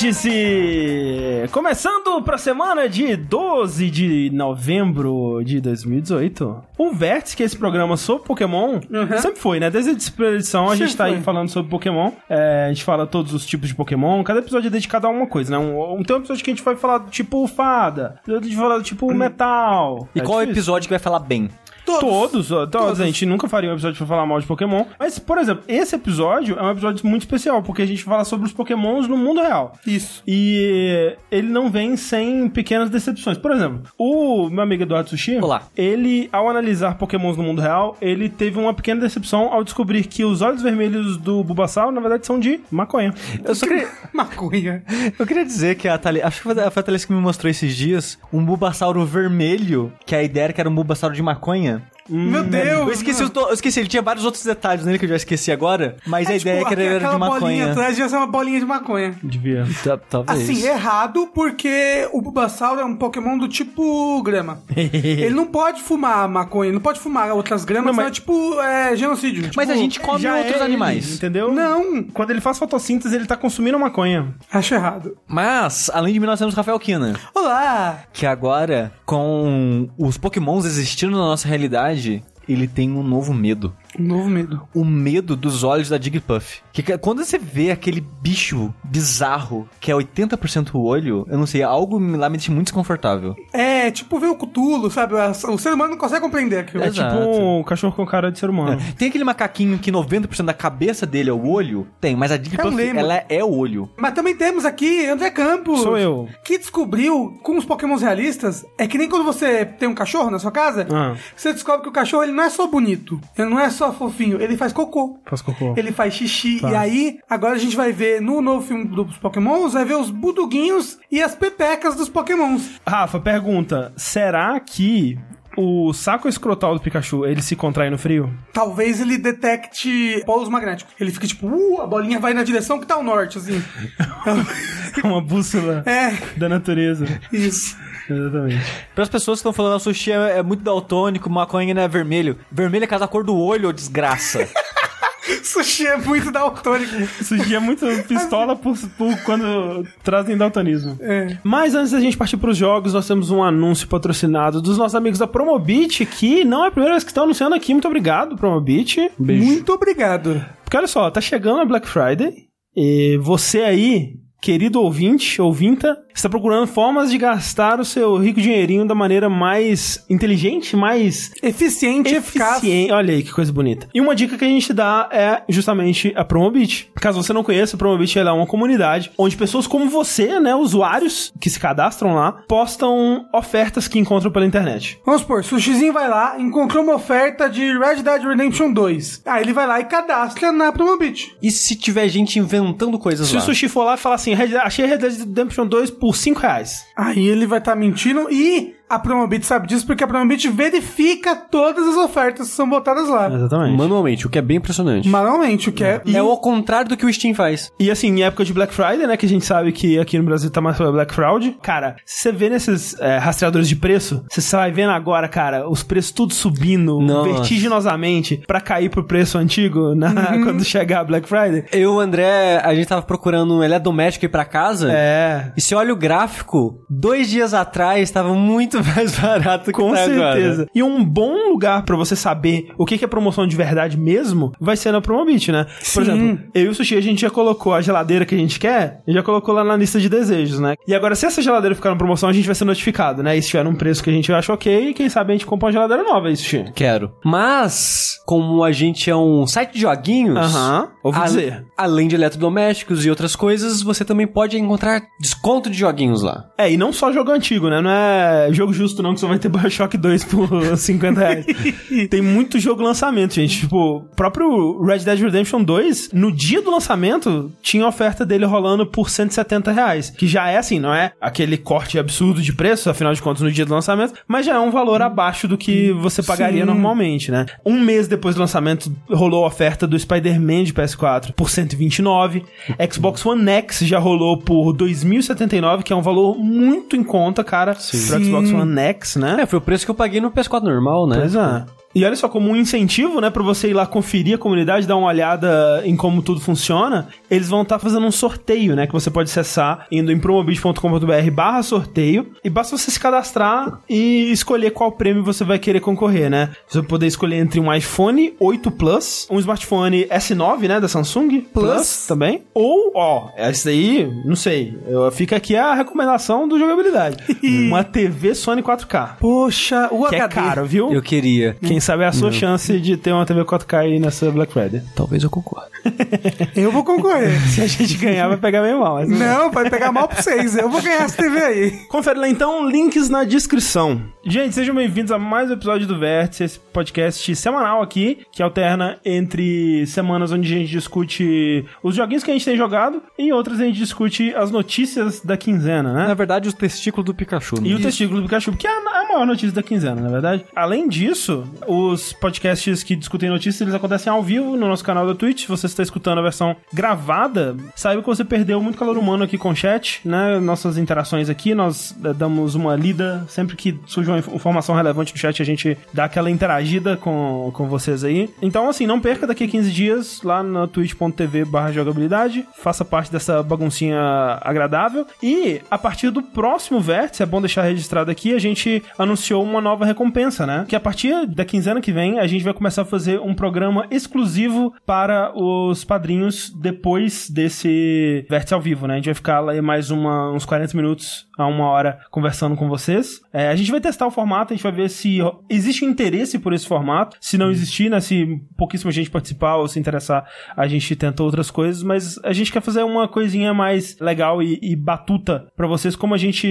Vértice! Começando pra semana de 12 de novembro de 2018. O Vértice, que é esse programa sobre Pokémon, sempre foi, né? Desde a edição a gente tá aí falando sobre Pokémon. É, a gente fala todos os tipos de Pokémon. Cada episódio é dedicado a uma coisa, né? Um, um, tem um episódio que a gente vai falar do tipo fada, tem outro que a gente vai falar do tipo metal. E É qual é difícil. episódio que vai falar bem? Todos, ó, todos, A gente nunca faria um episódio pra falar mal de Pokémon. Mas, por exemplo, esse episódio é um episódio muito especial, porque a gente fala sobre os Pokémons no mundo real. Isso. E ele não vem sem pequenas decepções. Por exemplo, o meu amigo Eduardo Sushi, Olá. ele, ao analisar Pokémons no mundo real, ele teve uma pequena decepção ao descobrir que os olhos vermelhos do Bulbasaur, na verdade, são de maconha. Eu só queria, Maconha. eu queria dizer que a Thalys, acho que foi a foi a Thalys que me mostrou esses dias, um Bulbasauro vermelho, que a ideia era que era um Bulbasauro de maconha. Meu Deus. Eu esqueci, to- eu esqueci, ele tinha vários outros detalhes nele que eu já esqueci agora, mas a ideia é que ele era de aquela bolinha maconha. atrás devia ser uma bolinha de maconha. Devia. Ta- Talvez. Assim, errado, porque o Bulbasaur é um Pokémon do tipo grama. ele não pode fumar maconha, não pode fumar outras gramas, Não, mas... é tipo é, genocídio. Mas Tipo, a gente come Já outros é animais. ele, entendeu? Não, Quando ele faz fotossíntese, ele tá consumindo maconha. acho errado. Mas, além de mim, nós temos Rafael Kina. Olá! Que agora, com os pokémons existindo na nossa realidade, ele tem um novo medo. Um novo medo. o medo dos olhos da Jigglypuff. Que quando você vê aquele bicho bizarro, que é 80% o olho, eu não sei, algo me- lá me deixa muito desconfortável. É, tipo ver o Cthulhu, sabe? O ser humano não consegue compreender aquilo. É Exato. tipo um cachorro com cara de ser humano. Tem aquele macaquinho que 90% da cabeça dele é o olho? Tem, mas a Jigglypuff, lembro. ela é o olho. Mas também temos aqui André Campos. Sou eu. Que descobriu com os pokémons realistas. É que nem quando você tem um cachorro na sua casa. Ah. Você descobre que o cachorro ele não é só bonito. Ele não é só fofinho. Ele faz cocô. Faz cocô. Ele faz xixi. Faz. E aí, agora a gente vai ver no novo filme dos pokémons, vai ver os buduguinhos e as pepecas dos pokémons. Rafa, pergunta: será que o saco escrotal do Pikachu ele se contrai no frio? Talvez ele detecte polos magnéticos. Ele fica tipo, uh, a bolinha vai na direção que tá o norte, assim. Uma bússola é, da natureza. isso. Exatamente. Para as pessoas que estão falando, o sushi é, é muito daltônico, maconha não é vermelho. Vermelho é casa da cor do olho, ô desgraça. Sushi é muito daltônico. Isso é muito pistola por, por quando trazem daltonismo. É. Mas antes da gente partir pros jogos, nós temos um anúncio patrocinado dos nossos amigos da Promobit, que não é a primeira vez que estão anunciando aqui. Muito obrigado, Promobit. Beijo. Muito obrigado. Porque olha só, tá chegando a Black Friday e você aí, querido ouvinte, ouvinta, está procurando formas de gastar o seu rico dinheirinho da maneira mais inteligente, mais Eficiente, eficaz. eficiente. Olha aí que coisa bonita. E uma dica que a gente dá é justamente a Promobit. Caso você não conheça, a Promobit ela é uma comunidade onde pessoas como você, né, usuários que se cadastram lá, postam ofertas que encontram pela internet. Vamos supor, Sushizinho vai lá, encontrou uma oferta de Red Dead Redemption 2. Aí ele vai lá e cadastra na Promobit. E se tiver gente inventando coisas Se lá? o Sushi for lá e falar assim, "Red- achei Red Dead Redemption 2 por 5 reais. Aí ele vai estar mentindo e a Promobit sabe disso porque a Promobit verifica todas as ofertas que são botadas lá. Exatamente. Manualmente, o que é bem impressionante. Manualmente, o que é... É o contrário do que o Steam faz. E assim, em época de Black Friday, né? Que a gente sabe que aqui no Brasil tá mais pra Black Fraud. Cara, se você vê nesses é, rastreadores de preço, você vai vendo agora, cara, os preços tudo subindo Nossa. vertiginosamente pra cair pro preço antigo na, quando chegar a Black Friday. Eu e o André, a gente tava procurando um eletrodoméstico ir pra casa. É. E se olha o gráfico, dois dias atrás tava muito mais barato que Com tá certeza. agora. E um bom lugar pra você saber o que é promoção de verdade mesmo vai ser na Promobit, né? Por Sim. exemplo, eu e o Sushi, a gente já colocou a geladeira que a gente quer, e já colocou lá na lista de desejos, né? E agora, se essa geladeira ficar na promoção, a gente vai ser notificado, né? E se tiver um preço que a gente acha ok, quem sabe a gente compra uma geladeira nova, isso, Sushi. Quero. Mas, como a gente é um site de joguinhos, Aham, ouvi a- dizer. além de eletrodomésticos e outras coisas, você também pode encontrar desconto de joguinhos lá. É, e não só jogo antigo, né? Não é jogo justo não, que só vai ter Bioshock 2 por 50 reais. Tem muito jogo lançamento, gente. Tipo, o próprio Red Dead Redemption 2, no dia do lançamento, tinha oferta dele rolando por 170 reais. Que já é assim, não é aquele corte absurdo de preço, afinal de contas, no dia do lançamento, mas já é um valor abaixo do que você pagaria Sim. normalmente, né? Um mês depois do lançamento, rolou a oferta do Spider-Man de PS4 por 129. Xbox One X já rolou por 2.079, que é um valor muito em conta, cara, pro Sim. Xbox One X, né? É, foi o preço que eu paguei no PS4 normal, né? Pois é. E olha só, como um incentivo, né, pra você ir lá conferir a comunidade, dar uma olhada em como tudo funciona, eles vão estar fazendo um sorteio, né, que você pode acessar indo em promobit.com.br barra sorteio, e basta você se cadastrar e escolher qual prêmio você vai querer concorrer, né? Você vai poder escolher entre um iPhone 8 Plus, um smartphone S9, né, da Samsung Plus, também, ou, ó, essa aí, não sei, eu, fica aqui a recomendação do jogabilidade. uma TV Sony 4K. Poxa, o Que é HD. caro, viu? Eu queria. Quem sabe é a sua chance de ter uma TV 4K aí nessa Black Friday. Talvez eu concorde. Eu vou concorrer. Se a gente ganhar, vai pegar meio mal. Mas Não, vai pegar mal pra vocês. Eu vou ganhar essa TV aí. Confere lá então, links na descrição. Gente, sejam bem-vindos a mais um episódio do Vértice, esse podcast semanal aqui, que alterna entre semanas onde a gente discute os joguinhos que a gente tem jogado e outras a gente discute as notícias da quinzena, né? Na verdade, o testículo do Pikachu. E né? o testículo do Pikachu, que é a maior notícia da quinzena, na verdade. Além disso, os podcasts que discutem notícias, eles acontecem ao vivo no nosso canal da Twitch. Se você está escutando a versão gravada, saiba que você perdeu muito calor humano aqui com o chat, né? Nossas interações aqui, nós eh, damos uma lida. Sempre que surge uma inf- informação relevante no chat, a gente dá aquela interagida com, com vocês aí. Então, assim, não perca daqui a 15 dias lá na twitch.tv jogabilidade. Faça parte dessa baguncinha agradável. E a partir do próximo vértice, é bom deixar registrado aqui, a gente anunciou uma nova recompensa, né? Que a partir da quinzena que vem, a gente vai começar a fazer um programa exclusivo para os padrinhos depois desse vértice ao vivo, né? A gente vai ficar lá mais uma, uns 40 minutos a uma hora conversando com vocês. É, a gente vai testar o formato, a gente vai ver se existe interesse por esse formato. Se não existir, né? Se pouquíssima gente participar ou se interessar, a gente tenta outras coisas, mas a gente quer fazer uma coisinha mais legal e, e batuta pra vocês, como a gente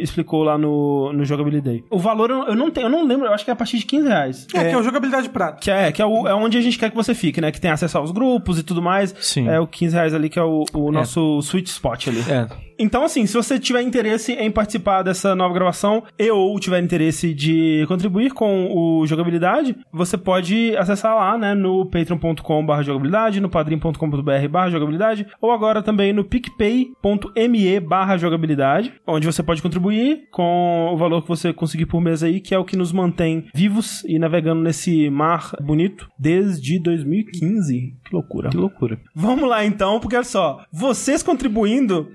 explicou lá no, no Jogability O valor eu, não tenho, eu não lembro, eu acho que é a partir de 15 reais. É, que é o jogabilidade prata. Que é, que é, o- é onde a gente quer que você fique, né? Que tem acesso aos grupos e tudo mais. Sim. É o 15 reais ali que é o, o nosso sweet spot ali. É. Então, assim, se você tiver interesse em participar dessa nova gravação e ou tiver interesse de contribuir com o Jogabilidade, você pode acessar lá, né, no patreon.com.br jogabilidade, no padrim.com.br barra jogabilidade, ou agora também no picpay.me barra jogabilidade, onde você pode contribuir com o valor que você conseguir por mês aí, que é o que nos mantém vivos e navegando nesse mar bonito desde 2015. Que loucura. Que loucura. Vamos lá então, porque olha só, vocês contribuindo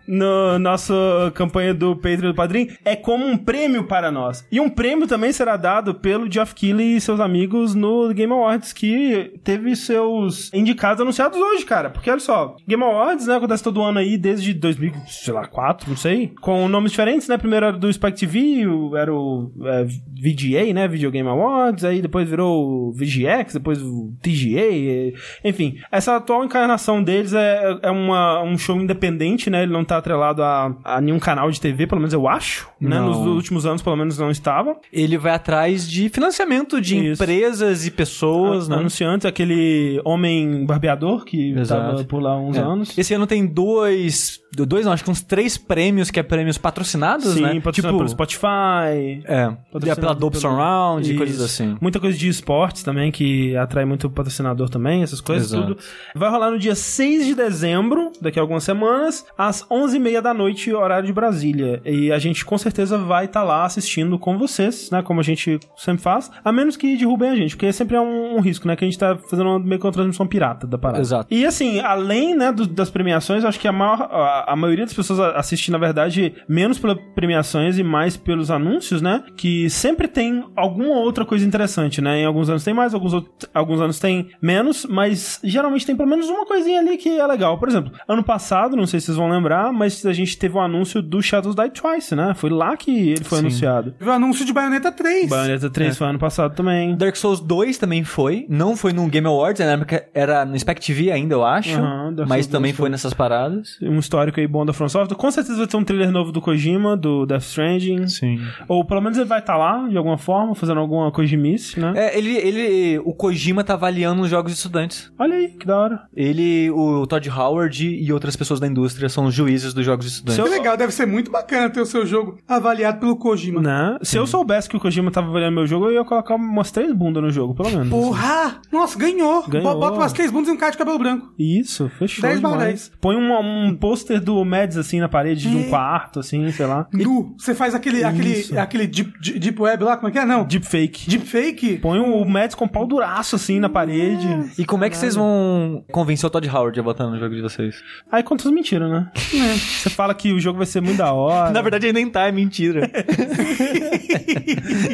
na nossa campanha do Patreon do Padrim é como um prêmio para nós. E um prêmio também será dado pelo Geoff Keighley e seus amigos no Game Awards, que teve seus indicados anunciados hoje, cara. Porque olha só, Game Awards, né, acontece todo ano aí desde 2004, não sei, com nomes diferentes, né? Primeiro era do Spike TV, era o é, VGA, né, Video Game Awards, aí depois virou o VGX, depois o TGA, enfim. Essa atual encarnação deles é, é uma, um show independente, né? Ele não tá atrelado a, a nenhum canal de TV, pelo menos eu acho, né? Nos últimos anos, pelo menos, não estava. Ele vai atrás de financiamento de Isso. empresas e pessoas, né? Anunciantes, aquele homem barbeador que Exato. tava por lá uns É. anos. Esse ano tem dois. Dois, não, acho que uns três prêmios que é prêmios patrocinados, Sim, né? patrocinado pelo Spotify. É, patrocinado pela Dope pelo- Surround e coisas assim. Muita coisa de esportes também, que atrai muito patrocinador também, essas coisas, Exato. tudo. Vai rolar no dia 6 de dezembro, daqui a algumas semanas, às 11h30 da noite, horário de Brasília. E a gente com certeza vai estar lá assistindo com vocês, né? Como a gente sempre faz, a menos que derrubem a gente, porque sempre é um, um risco, né? Que a gente tá fazendo meio que uma transmissão pirata da parada. Exato. E assim, além né, do- das premiações, acho que a, maior, a, a maioria das pessoas assiste, na verdade, menos pelas premiações e mais pelos anúncios, né? Que sempre tem alguma outra coisa interessante, né? Em alguns anos tem mais, alguns, outros- alguns anos tem menos, mas geralmente tem pelo menos uma coisinha ali que é legal. Por exemplo, ano passado, não sei se vocês vão lembrar, mas a gente teve o anúncio do Shadows Die Twice, né? Foi lá que ele foi Sim. anunciado. O anúncio de Bayonetta 3. Bayonetta 3 foi ano passado também. Dark Souls 2 também foi. Não foi no Game Awards, na época era no Spec TV ainda, eu acho. Dark mas também 2 foi foi. nessas paradas. Um histórico aí bom da From Software. Com certeza vai ter um trailer novo do Kojima, do Death Stranding. Sim. Ou pelo menos ele vai estar lá, de alguma forma, fazendo alguma Kojimice, né? É, ele, ele. O Kojima tá avaliando os jogos de estudantes. Olha aí, que da hora. Ele, o Todd Howard e outras pessoas da indústria são os juízes dos jogos de estudante. Se Que eu- legal, deve ser muito bacana ter o seu jogo avaliado pelo Kojima. Né? Se eu soubesse que o Kojima tava avaliando meu jogo, eu ia colocar umas três bundas no jogo, pelo menos. Porra! Nossa, ganhou. Ganhou. Bo- Bota umas três bundas e um cara de cabelo branco. Isso, fechou 10 barra demais. Põe um, um pôster do Mads, assim, na parede de um É. quarto, assim, sei lá. Nu. Você faz aquele, aquele, Isso. aquele deep, deep web lá, como é que é? Não. Deepfake. Deepfake? Põe o Mads com pau duraço, assim, na parede. E como é que vocês vão convencer o Todd Howard a botar no jogo de vocês? Aí conta as mentiras, né? Você fala que o jogo vai ser muito da hora. Na verdade, ele nem tá, é mentira.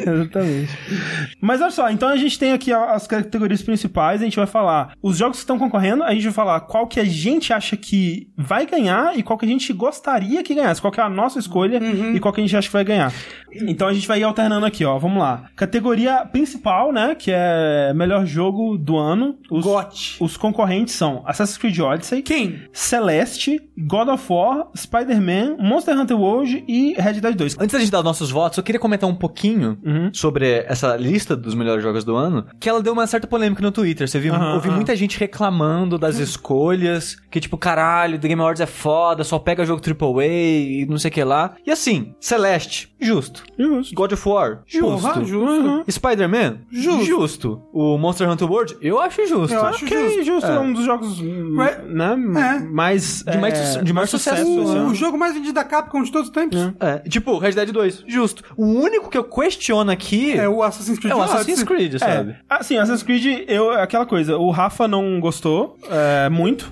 Exatamente. Mas olha só, então a gente tem aqui as categorias principais, a gente vai falar os jogos que estão concorrendo, a gente vai falar qual que a gente acha que vai ganhar e qual que a gente gostaria que ganhasse, qual que é a nossa escolha e qual que a gente acha que vai ganhar. Então a gente vai ir alternando aqui, ó, vamos lá. Categoria principal, né, que é melhor jogo do ano. Os, GOT. os concorrentes são Assassin's Creed Odyssey, Quem? Celeste, God of War, Spider-Man, Monster Hunter World e Red Dead 2. Antes da gente dar os nossos votos, eu queria comentar um pouquinho Uhum. sobre essa lista dos melhores jogos do ano, que ela deu uma certa polêmica no Twitter. Você viu? Aham, ouvi muita gente reclamando das escolhas, que tipo, caralho, The Game Awards é foda, só pega jogo AAA e não sei o que lá. E assim, Celeste, justo. Justo. God of War, justo. Porra, justo. Uhum. Spider-Man, Justo. O Monster Hunter World, eu acho justo. Eu acho Ok, justo, é. É. um dos jogos hum, Mas- né, é. mais, De mais su- de mais sucesso, O, ano. o jogo mais vendido da Capcom de todos os tempos. É, tipo, Red Dead 2, justo. O único que eu questiono aqui É, o Assassin's Creed. é o Assassin's. Creed, sabe? É, assim, Assassin's Creed, eu, aquela coisa, o Rafa não gostou é, muito.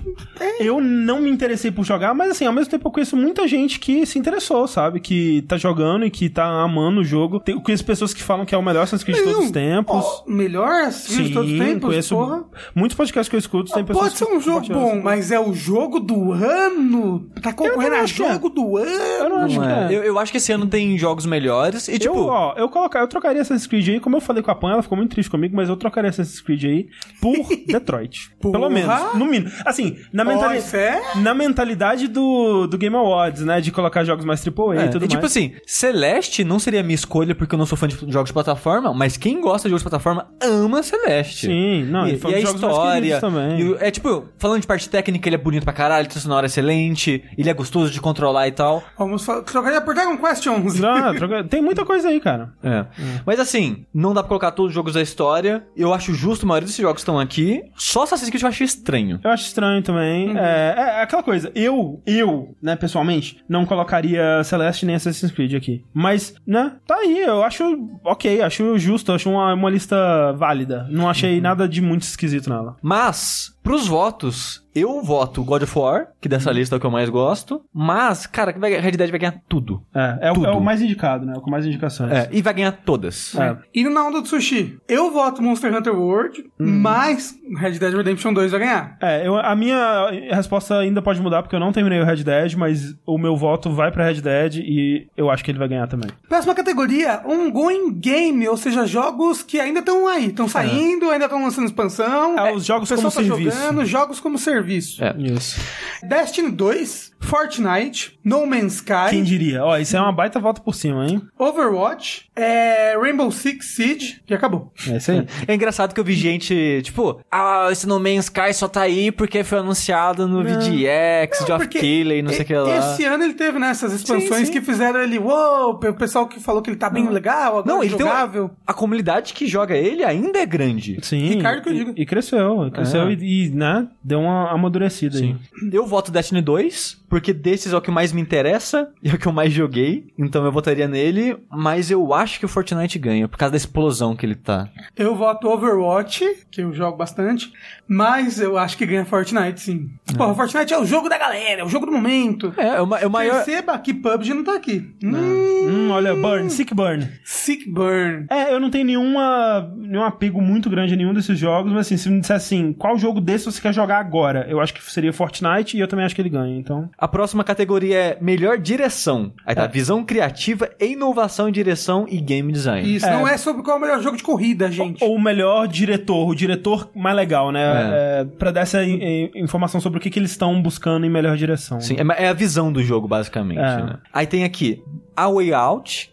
Eu não me interessei por jogar, mas assim, ao mesmo tempo eu conheço muita gente que se interessou, sabe? Que tá jogando e que tá amando o jogo. Tem, eu conheço pessoas que falam que é o melhor Assassin's Creed de todos os tempos. ó, melhor Assassin's Creed de todos os Sim, tempos, conheço porra. muitos podcasts que eu escuto. Tem pessoas Pode ser um jogo bom, isso. mas é o jogo do ano? Tá concorrendo a é. jogo do ano? Eu não acho Não que é. é. Eu, eu acho que esse ano tem jogos melhores e, tipo... eu, ó, eu, colocar, eu trocaria Assassin's Creed aí, como eu falei com a Pan, ela ficou muito triste comigo, mas eu trocaria Assassin's Creed aí por Detroit. Pelo menos, no mínimo. Assim, na, Ó, mentali isso é? na mentalidade do, do Game Awards, né? De colocar jogos mais AAA É, e tudo e tipo mais. assim, Celeste não seria minha escolha porque eu não sou fã de jogos de plataforma, mas quem gosta de jogos de plataforma ama Celeste. Sim, não, e, e e a história. e o- é tipo, falando de parte técnica, ele é bonito pra caralho, trilha sonora excelente, ele é gostoso de controlar e tal. Vamos trocaria por Dragon Questions. Ah, troca- Tem muita coisa aí, cara. É. Mas assim, não dá pra colocar todos os jogos da história. Eu acho justo, a maioria desses jogos estão aqui. Só Assassin's Creed eu acho estranho. Eu acho estranho também. É, é aquela coisa. Eu, eu, né, pessoalmente, não colocaria Celeste nem Assassin's Creed aqui. Mas, né, tá aí. Eu acho ok, acho justo, acho uma, uma lista válida. Não achei nada de muito esquisito nela. Mas, pros votos, eu voto God of War, que dessa lista é o que eu mais gosto. Mas, cara, vai- Red Dead vai ganhar tudo. É, é, o, Tudo. é o mais indicado, né? É o com mais indicações. É, e vai ganhar todas. É. Indo na onda do sushi, eu voto Monster Hunter World, mas Red Dead Redemption 2 vai ganhar. É, eu- a minha resposta ainda pode mudar, porque eu não terminei o Red Dead, mas o meu voto vai pra Red Dead e eu acho que ele vai ganhar também. Próxima categoria, ongoing game, ou seja, jogos que ainda estão aí, estão saindo, ainda estão lançando expansão. É, os jogos o como tá serviço. Jogando, jogos como serviço. É. Isso. Destiny 2, Fortnite, No Man's Sky, Quem diria? Ó, isso é uma baita volta por cima, hein? Overwatch, é, Rainbow Six Siege, que acabou. É isso aí. É engraçado que eu vi gente, tipo, ah, esse No Man's Sky só tá aí porque foi anunciado no VGX, Não, Geoff porque Keighley e não sei o e- que lá. Esse ano ele teve, né, essas expansões sim. que fizeram ele, uou, o pessoal que falou que ele tá bem legal, agora Não, ele tem jogável. uma- a comunidade que joga ele ainda é grande. Sim. Ricardo que eu e- digo. E, cresceu, cresceu É. e, e, né, deu uma amadurecida aí. Eu voto Destiny 2, porque desses é o que mais me interessa e é o que eu mais joguei, então eu votaria nele, mas eu acho que o Fortnite ganha, por causa da explosão que ele tá. Eu voto Overwatch, que eu jogo bastante, mas eu acho que ganha Fortnite, sim. Porra, Fortnite é o jogo da galera, é o jogo do momento. É, é o, ma- é o maior... Perceba que PUBG não tá aqui. Hum, Hum, olha, Burn, Sick Burn. Sick Burn. É, eu não tenho nenhuma, nenhum apego muito grande a nenhum desses jogos, mas assim, se me disser assim, qual jogo desse você quer jogar agora? Eu acho que seria Fortnite e eu também acho que ele ganha, então... A próxima categoria é melhor direção. Aí tá, visão criativa, inovação em direção e game design. Isso, É. não é sobre qual é o melhor jogo de corrida, gente. Ou o melhor diretor, o diretor mais legal, né? É. pra dar essa in- in- informação sobre o que, que eles estão buscando em melhor direção. Sim, é, é a visão do jogo, basicamente. É. né? Aí tem aqui A Way Out,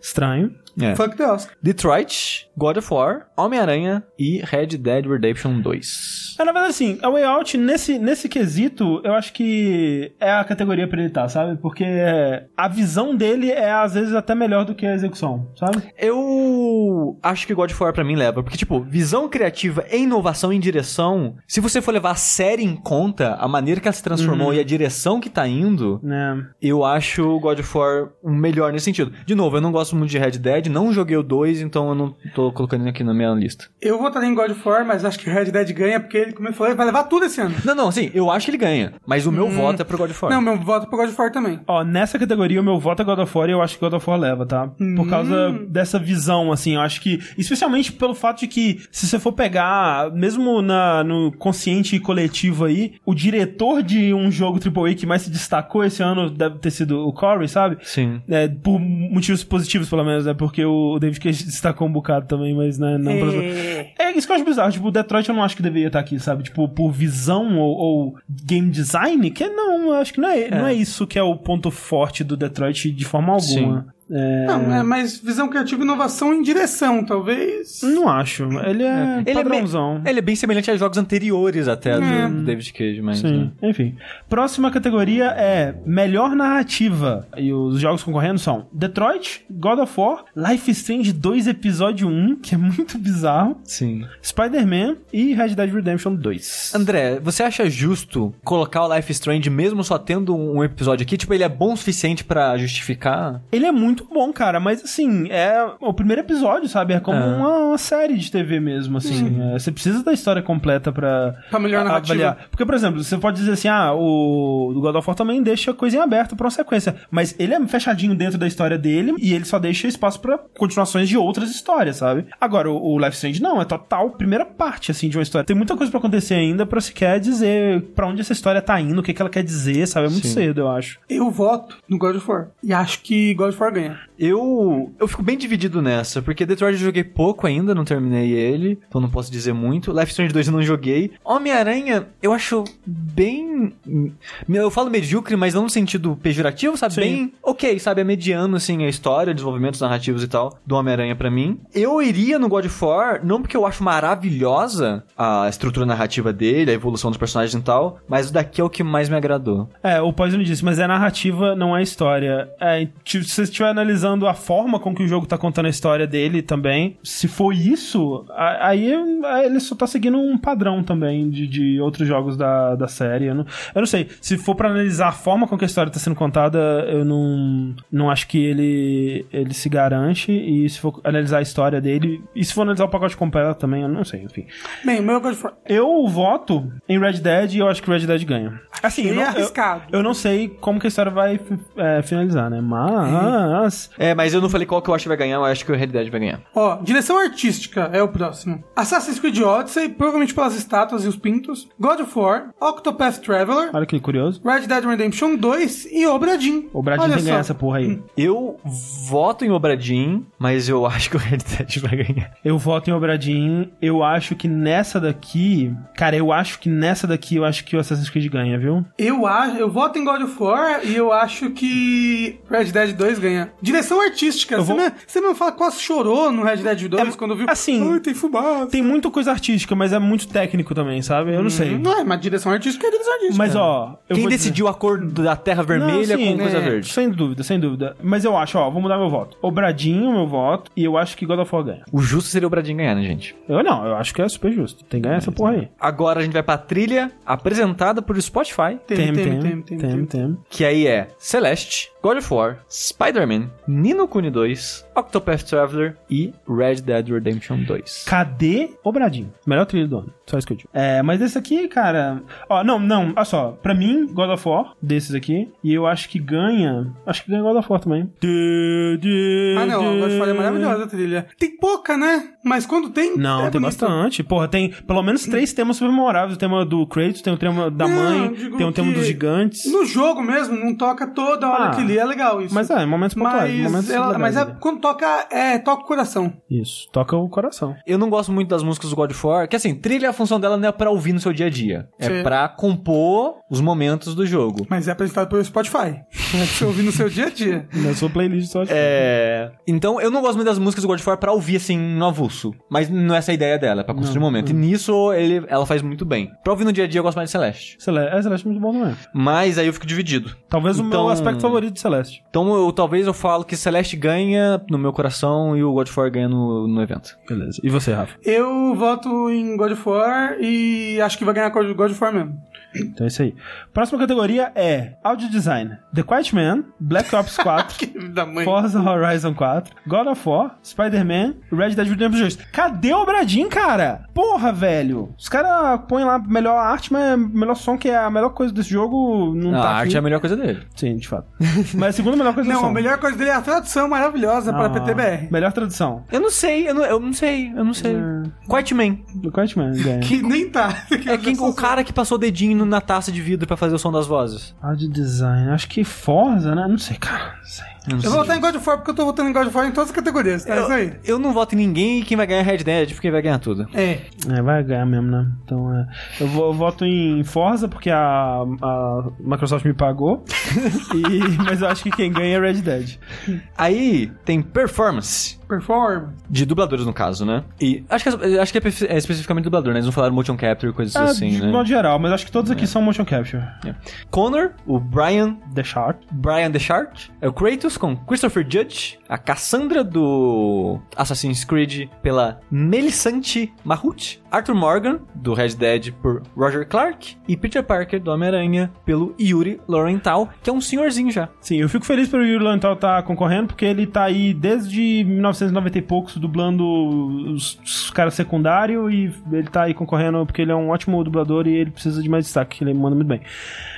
Estranho. É. Fuck the Oscar. Detroit, God of War, Homem-Aranha e Red Dead Redemption 2. É, na verdade, assim, a Way Out, nesse, nesse quesito, eu acho que é a categoria pra ele estar, sabe? Porque a visão dele é, às vezes, até melhor do que a execução, sabe? Eu acho que God of War pra mim leva, porque, tipo, visão criativa e inovação em direção, se você for levar a série em conta, a maneira que ela se transformou e a direção que tá indo, Né? eu acho God of War o melhor nesse sentido. De novo, eu não gosto muito de Red Dead, não joguei o 2, então eu não tô colocando ele aqui na minha lista. Eu votaria em God of War, mas acho que Red Dead ganha, porque ele, como eu falei, vai levar tudo esse ano. Não, não, assim, eu acho que ele ganha, mas o meu voto é pro God of War. Não, meu voto pro God of War também. Ó, nessa categoria, o meu voto é God of War e eu acho que God of War leva, tá? Por causa dessa visão, assim, eu acho que, especialmente pelo fato de que, se você for pegar, mesmo na, no consciente coletivo aí, o diretor de um jogo AAA que mais se destacou esse ano deve ter sido o Corey, sabe? Sim. É, por motivos positivos, pelo menos, né? Porque o David Cage destacou um bocado também, mas né, não É. É isso que eu acho bizarro. Tipo, o Detroit eu não acho que deveria estar aqui, sabe? Tipo, por visão ou, ou game design, que não, eu acho que não é, não é isso que é o ponto forte do Detroit de forma alguma. É, Não, é mais visão criativa e inovação em direção, talvez. não acho. Ele é, Ele é, bem, padrãozão. ele é bem semelhante a jogos anteriores até do, É. do David Cage, mas... Sim, enfim. Próxima categoria é melhor narrativa. E os jogos concorrendo são Detroit, God of War, Life Strange 2 Episódio 1, que é muito bizarro, Sim. Spider-Man e Red Dead Redemption 2. André, você acha justo colocar o Life Strange mesmo só tendo um episódio aqui? Tipo, ele é bom o suficiente pra justificar? Ele é muito bom, cara, mas assim, é o primeiro episódio, sabe? É como É. uma, uma série de TV mesmo, assim. É, você precisa da história completa pra, Pra melhor a- narrativa. avaliar. Porque, por exemplo, você pode dizer assim, ah, o, God of War também deixa coisa em aberto pra uma sequência. Mas ele é fechadinho dentro da história dele e ele só deixa espaço pra continuações de outras histórias, sabe? Agora, o, o Life Strange não, é total primeira parte, assim, de uma história. Tem muita coisa pra acontecer ainda pra sequer dizer pra onde essa história tá indo, o que, que ela quer dizer, sabe? É muito Sim. cedo, eu acho. Eu voto no God of War. E acho que God of War ganha. Eu, eu fico bem dividido nessa, porque Detroit eu joguei pouco ainda, não terminei ele, então não posso dizer muito. Life Strange 2 eu não joguei. Homem-Aranha, eu acho bem. Eu falo medíocre, mas não no sentido pejorativo, sabe? Sim. Bem ok, sabe? É mediano, assim, a história, desenvolvimentos narrativos e tal, do Homem-Aranha pra mim. Eu iria no God of War, não porque eu acho maravilhosa a estrutura narrativa dele, a evolução dos personagens e tal, mas o daqui é o que mais me agradou. É, o Poison disse, mas é narrativa, não é história. É, se você estiver analisando a forma com que o jogo tá contando a história dele também, se for isso, aí aí ele só tá seguindo um padrão também de, de outros jogos da, da série. Eu não, eu não sei, se for pra analisar a forma com que a história tá sendo contada, eu não, não acho que ele, ele se garante. E se for analisar a história dele, e se for analisar o pacote completo também, eu não sei, enfim. Bem, o meu. Eu voto em Red Dead e eu acho que Red Dead ganha. Assim, eu Achei não, eu, eu não sei como que a história vai é, finalizar, né? Mas. É, mas eu não falei qual que eu acho que vai ganhar, eu acho que o Red Dead vai ganhar. Ó, direção artística é o próximo. Assassin's Creed Odyssey, provavelmente pelas estátuas e os pintos. God of War, Octopath Traveler, Olha que curioso. Red Dead Redemption 2 e Obradin. O Brad Olha tem que ganhar essa porra aí. Eu voto em Obradim, mas eu acho que o Red Dead vai ganhar. Eu voto em Obradin. Eu acho que nessa daqui. Cara, eu acho que nessa daqui eu acho que o Assassin's Creed ganha, viu? Eu acho, eu voto em God of War e eu acho que Red Dead 2 ganha. Direção artística. Você, vou- me, você mesmo fala que quase chorou no Red Dead 2 É, quando viu. assim, Ai, tem fumaça. Tem muita coisa artística, mas é muito técnico também, sabe? Eu não sei. Não é, mas direção artística é direção artística. Mas ó. eu Quem vou dizer- decidiu a cor da terra vermelha Não, sim, com coisa é, verde? Sem dúvida, sem dúvida. Mas eu acho, ó, vou mudar meu voto. Obradinho, meu voto, e eu acho que God of War ganha. O justo seria o Bradinho ganhar, né, gente? Eu não, eu acho que é super justo. Tem que ganhar essa porra aí. Agora a gente vai pra trilha apresentada por Spotify, Tem, tem, tem, tem, tem. tem. que aí é Celeste, God of War, Spider-Man, Nino Kuni 2, Octopath Traveler e Red Dead Redemption 2. Cadê Obradinho? Melhor trilha do ano. Só isso que eu digo. É, mas esse aqui, cara. Ó, não, não, olha só. Pra mim, God of War, desses aqui. E eu acho que ganha. Acho que ganha God of War também. Ah, não, God of War é maravilhosa a trilha. Tem pouca, né? Mas quando tem. Não, é tem bonito. bastante. Porra, tem pelo menos três temas super memoráveis. O tema do Kratos, tem o tema da Não, mãe, tem o tema dos gigantes. No jogo mesmo, não toca toda hora Ah, que ali é legal isso. Mas é, em momentos pontuais. Mas, momentos ela- legais mas é, ali. quando toca, é, toca o coração. Isso, toca o coração. Eu não gosto muito das músicas do God of War, que assim, trilha, a função dela não é pra ouvir no seu dia a dia. É Sim. pra compor os momentos do jogo. Mas é apresentado pelo Spotify. É pra você ouvir no seu dia a dia. Na sua playlist só de É. Então, eu não gosto muito das músicas do God of War pra ouvir assim no avulso. Mas não é essa a ideia dela, é pra construir um momento. E nisso ele, ela faz muito bem. Pra ouvir no dia a dia eu gosto mais de Celeste. Celeste, é, Celeste é muito bom também. Mas aí eu fico dividido. Talvez o Então- meu aspecto favorito de Celeste. Então eu talvez eu falo que Celeste ganha no meu coração e o God of War ganha no, no evento. Beleza. E você, Rafa? Eu voto em God of War e acho que vai ganhar God of War mesmo. Então é isso aí. Próxima categoria é Audio Design. The Quiet Man, Black Ops 4, Que da mãe. Forza Horizon 4, God of War, Spider-Man, Red Dead Redemption 2. Cadê o Bradin, cara? Porra, velho. Os caras põem lá melhor arte, mas melhor som, que é a melhor coisa desse jogo, não a tá arte aqui. é a melhor coisa dele. Sim, de fato. Mas a segunda melhor coisa Não, som. a melhor coisa dele é a tradução maravilhosa Ah, para PTBR. Melhor tradução. Eu não sei, eu não, eu não sei, eu não sei. Quiet Man. Do Quiet Man, ganha. Que nem tá. É quem, o cara que passou o dedinho na taça de vidro pra fazer o som das vozes. Audio Design. Acho que Forza, né? Não sei, cara. Não sei. Eu, Eu vou votar em God of War porque eu tô votando em God of War em todas as categorias, tá? eu, Isso aí. eu não voto em ninguém e quem vai ganhar é Red Dead, porque vai ganhar tudo. É. É, vai ganhar mesmo, né? Então, é. Eu, vou- eu voto em Forza porque a, a Microsoft me pagou. E- mas eu acho que quem ganha é Red Dead. Aí tem performance. Perform. De dubladores, no caso, né? E acho que, é- acho que é, é especificamente dublador, né? Eles não falaram motion capture e coisas Ah, assim, de né? modo geral, mas acho que todos aqui são motion capture. É. Connor, o Brian The Shark. Brian Deschart, é o Kratos com Christopher Judge, a Cassandra do Assassin's Creed pela Melisante Mahut, Arthur Morgan do Red Dead por Roger Clark e Peter Parker do Homem-Aranha pelo Yuri Lorenthal, que é um senhorzinho já. Sim, eu fico feliz pelo Yuri Lantal estar concorrendo, porque ele tá aí desde 1990 e poucos dublando os, os caras secundários e ele tá aí concorrendo porque ele é um ótimo dublador e ele precisa de mais destaque, ele manda muito bem.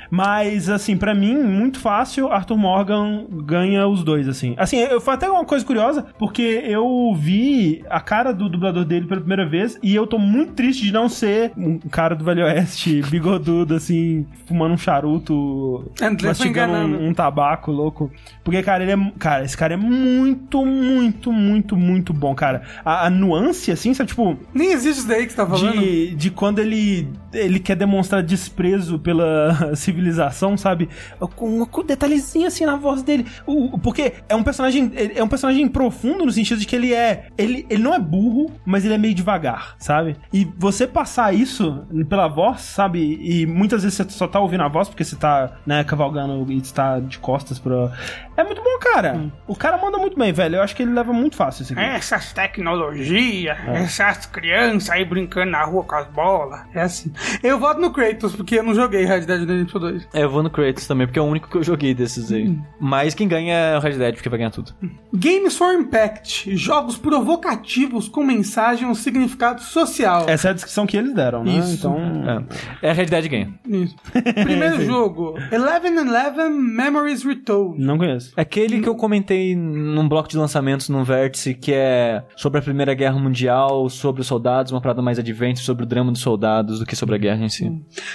Mas, assim, pra mim, muito fácil, Arthur Morgan ganha os dois, assim. Assim, eu, foi até uma coisa curiosa, porque eu vi a cara do dublador dele pela primeira vez e eu tô muito triste de não ser um cara do Velho Oeste, bigodudo, assim, fumando um charuto, André foi mastigando um, um tabaco louco. Porque, cara, ele é. Cara, esse cara é muito, muito, muito, muito bom, cara. A, a nuance, assim, sabe, tipo, Nem existe isso daí que você tá falando. de, de quando ele, ele quer demonstrar desprezo pela civilização, sabe? Com, um detalhezinho assim na voz dele. O, porque é um personagem. É um personagem profundo no sentido de que ele é. Ele, ele não é burro, mas ele é meio devagar, sabe? E você passar isso pela voz, sabe? E muitas vezes você só tá ouvindo a voz porque você tá, né, cavalgando e está de costas pra. É muito bom, cara. O cara manda muito bem, velho. Eu acho que ele leva muito fácil esse aqui. Essas tecnologias, É. essas crianças aí brincando na rua com as bolas. É assim. Eu voto no Kratos, porque eu não joguei Red Dead Redemption 2. É, eu vou no Kratos também, porque é o único que eu joguei desses aí. Mas quem ganha é o Red Dead, porque vai ganhar tudo. Games for Impact. Jogos provocativos com mensagem ou significado social. Essa é a descrição que eles deram, né? Isso. Então. É, é Red Dead ganha. Isso. Primeiro jogo. Eleven Eleven Memories Retold. Não conheço. É Aquele que eu comentei num bloco de lançamentos no Vértice, que é sobre a Primeira Guerra Mundial, sobre os soldados, uma parada mais advente sobre o drama dos soldados do que sobre a guerra em si.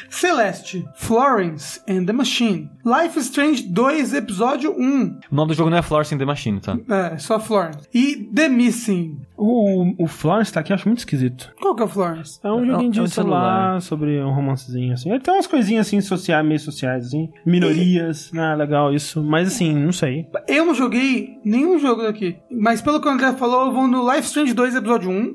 Celeste. Florence and the Machine. Life is Strange 2, episódio 1. O nome do jogo não é Florence in the Machine, tá? É, só Florence. E The Missing. O, o Florence tá aqui, eu acho muito esquisito. Qual que é o Florence? É um joguinho de é um celular, celular. sobre um romancezinho, assim. Ele tem umas coisinhas, assim, sociais, meio sociais, assim. Minorias, né? Legal isso. Mas, assim, não sei. Eu não joguei nenhum jogo daqui. Mas pelo que o André falou, eu vou no Life Strange 2, episódio 1.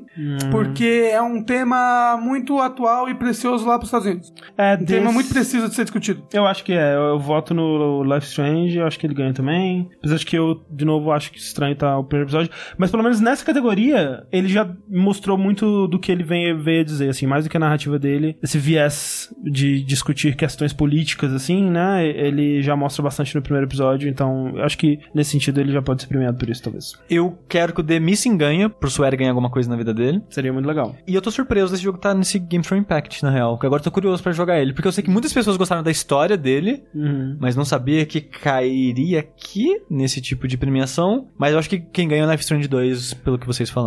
Porque é um tema muito atual e precioso lá pros Estados Unidos. É, Um tema muito preciso de ser discutido. Eu acho que é. Eu, eu voto no Life Strange, eu acho que ele ganha também. Apesar de que eu, de novo, acho que estranho tá o primeiro episódio. Mas pelo menos nessa categoria, ele já mostrou muito do que ele vem, veio a dizer, assim, mais do que a narrativa dele. Esse viés de discutir questões políticas, assim, né? Ele já mostra bastante no primeiro episódio, então eu acho que nesse sentido ele já pode ser premiado por isso, talvez. Eu quero que o The Missing ganha, pro Swear ganhar alguma coisa na vida dele. Seria muito legal. E eu tô surpreso desse jogo tá nesse Game for Impact, na real. Porque agora eu tô curioso pra jogar ele. Porque eu sei que muitas pessoas gostaram da história dele, Uhum. mas não sabia que cairia aqui nesse tipo de premiação. Mas eu acho que quem ganha é o Life Strange 2, pelo que vocês falaram.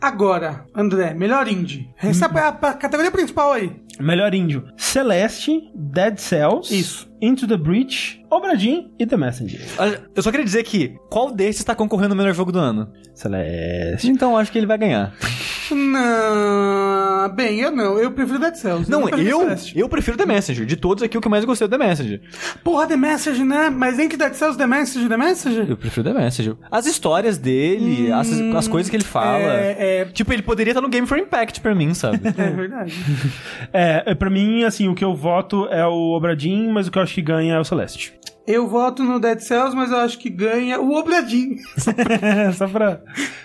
Agora, André, melhor indie. Essa é a, a categoria principal aí. Melhor índio. Celeste, Dead Cells. Isso. Into the Breach, Obra Dinn e The Messenger. Eu só queria dizer que qual desses tá concorrendo ao melhor jogo do ano? Celeste. Então acho que ele vai ganhar. Não, bem, eu não. Eu prefiro Dead Cells. Não, eu, eu prefiro The Messenger. De todos aqui, o que eu mais gostei é o The Messenger. Porra, The Message, né? Mas entre Dead Cells, The Message, The Message? Eu prefiro The Messenger. As histórias dele, as, as coisas que ele fala. É, é, Tipo, ele poderia estar no Game for Impact pra mim, sabe? é verdade. É, é, pra mim, assim, o que eu voto é o Obra Dinn, mas o que eu acho que ganha é o Celeste. Eu voto no Dead Cells, mas eu acho que ganha o Obradinho. só pra,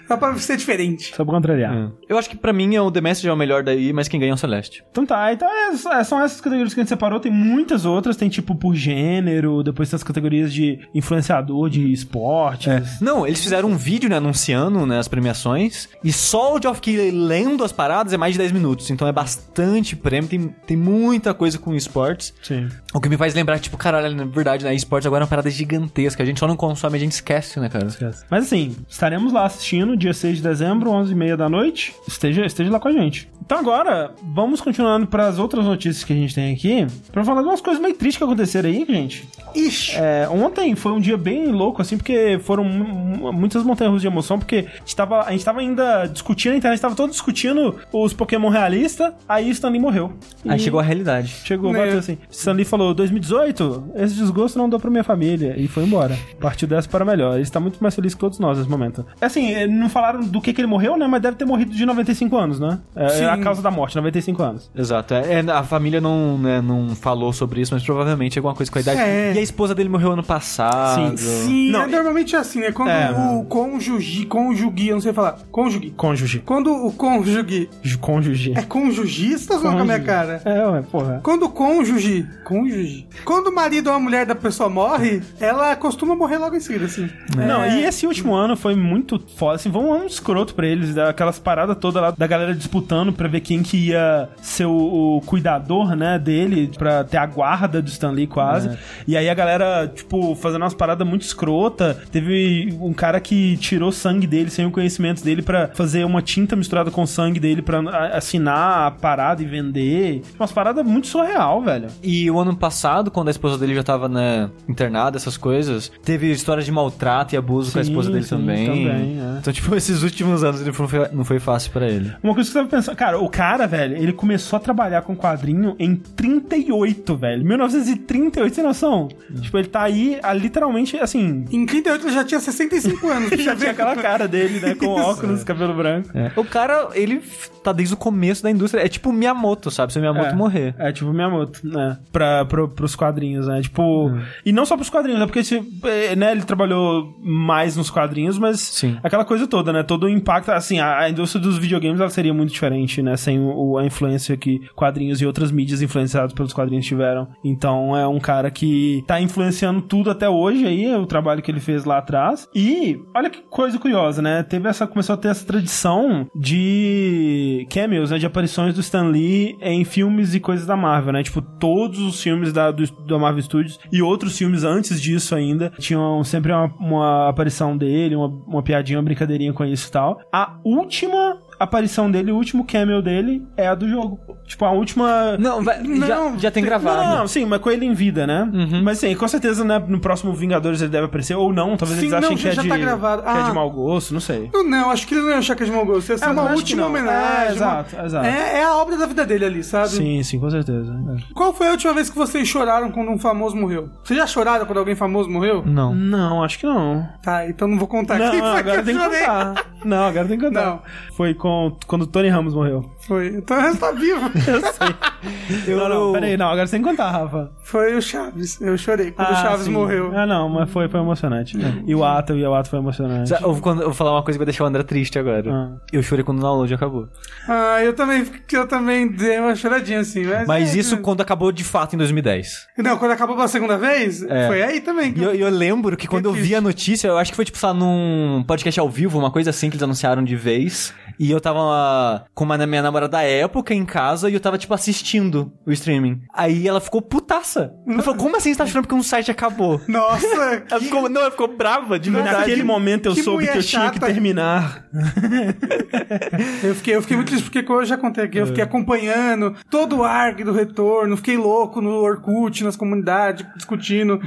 Só pra ser diferente. só pra contrariar. Eu acho que pra mim é o The Messenger é o melhor daí, mas quem ganha é o Celeste. Então tá, então é- é- são essas categorias que a gente separou. Tem muitas outras, tem tipo por gênero, depois tem as categorias de influenciador, de esportes. Não, eles fizeram um vídeo, né, anunciando né, as premiações, e só o Geoff Keighley lendo as paradas é mais de 10 minutos, então é bastante prêmio, tem, tem muita coisa com esportes. Sim. O que me faz lembrar, tipo, caralho, na verdade, né, esportes agora é uma parada gigantesca, a gente só não consome, a gente esquece, né, cara? Mas assim, estaremos lá assistindo dia 6 de dezembro, 11h30 da noite. Esteja, esteja lá com a gente. Então agora, vamos continuando para as outras notícias que a gente tem aqui, pra falar de umas coisas meio tristes que aconteceram aí, gente. Ixi. É, ontem foi um dia bem louco, assim, porque foram mu- muitas montanhas de emoção, porque a gente, tava, a gente tava ainda discutindo, a internet tava todo discutindo os Pokémon realistas, aí Stanley morreu. Aí chegou a realidade. Chegou, Né? bateu assim. Stanley falou, 2018, esse desgosto não deu pra minha família. E foi embora. Partiu dessa para melhor. Ele está muito mais feliz que todos nós nesse momento. É assim, eh, não falaram do que, que ele morreu, né? Mas deve ter morrido de 95 anos, né? É, Sim. é a causa da morte, 95 anos. Exato. É, é, a família não, né, não falou sobre isso, mas provavelmente é alguma coisa com a idade. É. E a esposa dele morreu ano passado. Sim, Não, é, normalmente é assim, né? Quando É. o cônjuge, cônjuge, eu não sei falar, cônjuge. Cônjuge. Quando o cônjuge Ju- Cônjuge. é cônjugista, ou com a minha cara? É, ué, porra. Quando o cônjuge, cônjuge, quando o marido ou a mulher da pessoa morre, ela costuma morrer logo em seguida, assim. Não, É. e esse último ano foi muito foda, assim, foi um ano escroto pra eles, aquelas paradas todas lá da galera disputando pra ver quem que ia ser o, o cuidador, né, dele, pra ter a guarda do Stanley quase. E aí a galera, tipo, fazendo umas paradas muito escrota. Teve um cara que tirou sangue dele sem o conhecimento dele pra fazer uma tinta misturada com sangue dele pra assinar a parada e vender. Umas paradas muito surreal, velho. E o ano passado, quando a esposa dele já tava, né, internada, essas coisas, teve histórias de maltrato e abuso com a Sim, esposa dele sim, também. também, é. Então, tipo, esses últimos anos ele não foi, não foi fácil pra ele. Uma coisa que eu tava pensando, cara, o cara, velho, ele começou a trabalhar com quadrinho em 38, velho. 1938, sem noção? Tipo, ele tá aí, ah, literalmente, assim. Em 38 ele já tinha 65 anos. Já tinha aquela cara dele, né? Com óculos, cabelo branco. O cara, ele tá desde o começo da indústria. É tipo Miyamoto, sabe? Se o Miyamoto É. morrer. É, tipo Miyamoto, né? Pra, pro, pros quadrinhos, né? Tipo. E não só pros quadrinhos, né? Porque eh, né, ele trabalhou mais nos quadrinhos, mas Sim. aquela coisa toda, né? Todo o impacto. Assim, a, a indústria dos videogames ela seria muito diferente, né? Sem o, a influência que quadrinhos e outras mídias influenciadas pelos quadrinhos tiveram. Então é um cara que tá influenciando tudo até hoje aí, o trabalho que ele fez lá atrás. E olha que coisa curiosa, né? Teve essa. Começou a ter essa tradição de cameos, né? De aparições do Stan Lee em filmes e coisas da Marvel, né? Tipo, todos os filmes da, do, da Marvel Studios e outros filmes antes disso ainda tinham sempre uma, uma aparição dele, uma, uma piadinha, uma brincadeirinha com isso e tal. A última aparição dele, o último cameo dele é a do jogo. Tipo, a última. Não, vai, já, Não, já tem gravado. Não, não, sim, mas com ele em vida, né? Mas sim, com certeza né, no próximo Vingadores ele deve aparecer, ou não, talvez Sim, eles achem não, que, já- é de, tá gravado. que é de Ah. mau gosto, não sei. Não, não, acho que ele não ia achar que é de mau gosto. Ia ser É, uma última não. homenagem. É, uma- exato, exato. É, é a obra da vida dele ali, sabe? Sim, sim, com certeza. Qual foi a última vez que vocês choraram quando um famoso morreu? Vocês já choraram quando alguém famoso morreu? Não. Não, acho que não. Tá, então não vou contar Não, quem foi agora que tem que contar. Não, agora tem que contar. Não. Foi com, quando o Tony Ramos morreu. Foi. Então o resto tá vivo. Eu... Não, não, peraí, não, agora você tem que contar, Rafa. Foi o Chaves. Eu chorei quando o Chaves sim. morreu. Ah, não, mas foi, foi emocionante. E o ato, e o ato foi emocionante. Já- Eu vou, eu vou falar uma coisa que vai deixar o André triste agora. Ah. Eu chorei quando o download acabou. Ah, eu também, eu também dei uma choradinha assim. Mas, Mas é, isso quando acabou de fato em 2010. Não, quando acabou pela segunda vez, É. foi aí também. E eu, eu lembro que quando eu vi triste. a notícia, eu acho que foi tipo, sei lá, num podcast ao vivo, uma coisa assim que eles anunciaram de vez. E eu tava com uma minha namorada da época em casa e eu tava, tipo, assistindo o streaming. Aí ela ficou putaça. ela. Falou, como assim você tá chorando porque um site acabou? Nossa, Ela ficou, não, ela ficou brava de verdade. Naquele momento eu que soube que eu tinha que chata. terminar. eu fiquei, eu fiquei muito triste porque como eu já contei aqui, eu fiquei acompanhando todo o arc do retorno, fiquei louco no Orkut, nas comunidades, discutindo.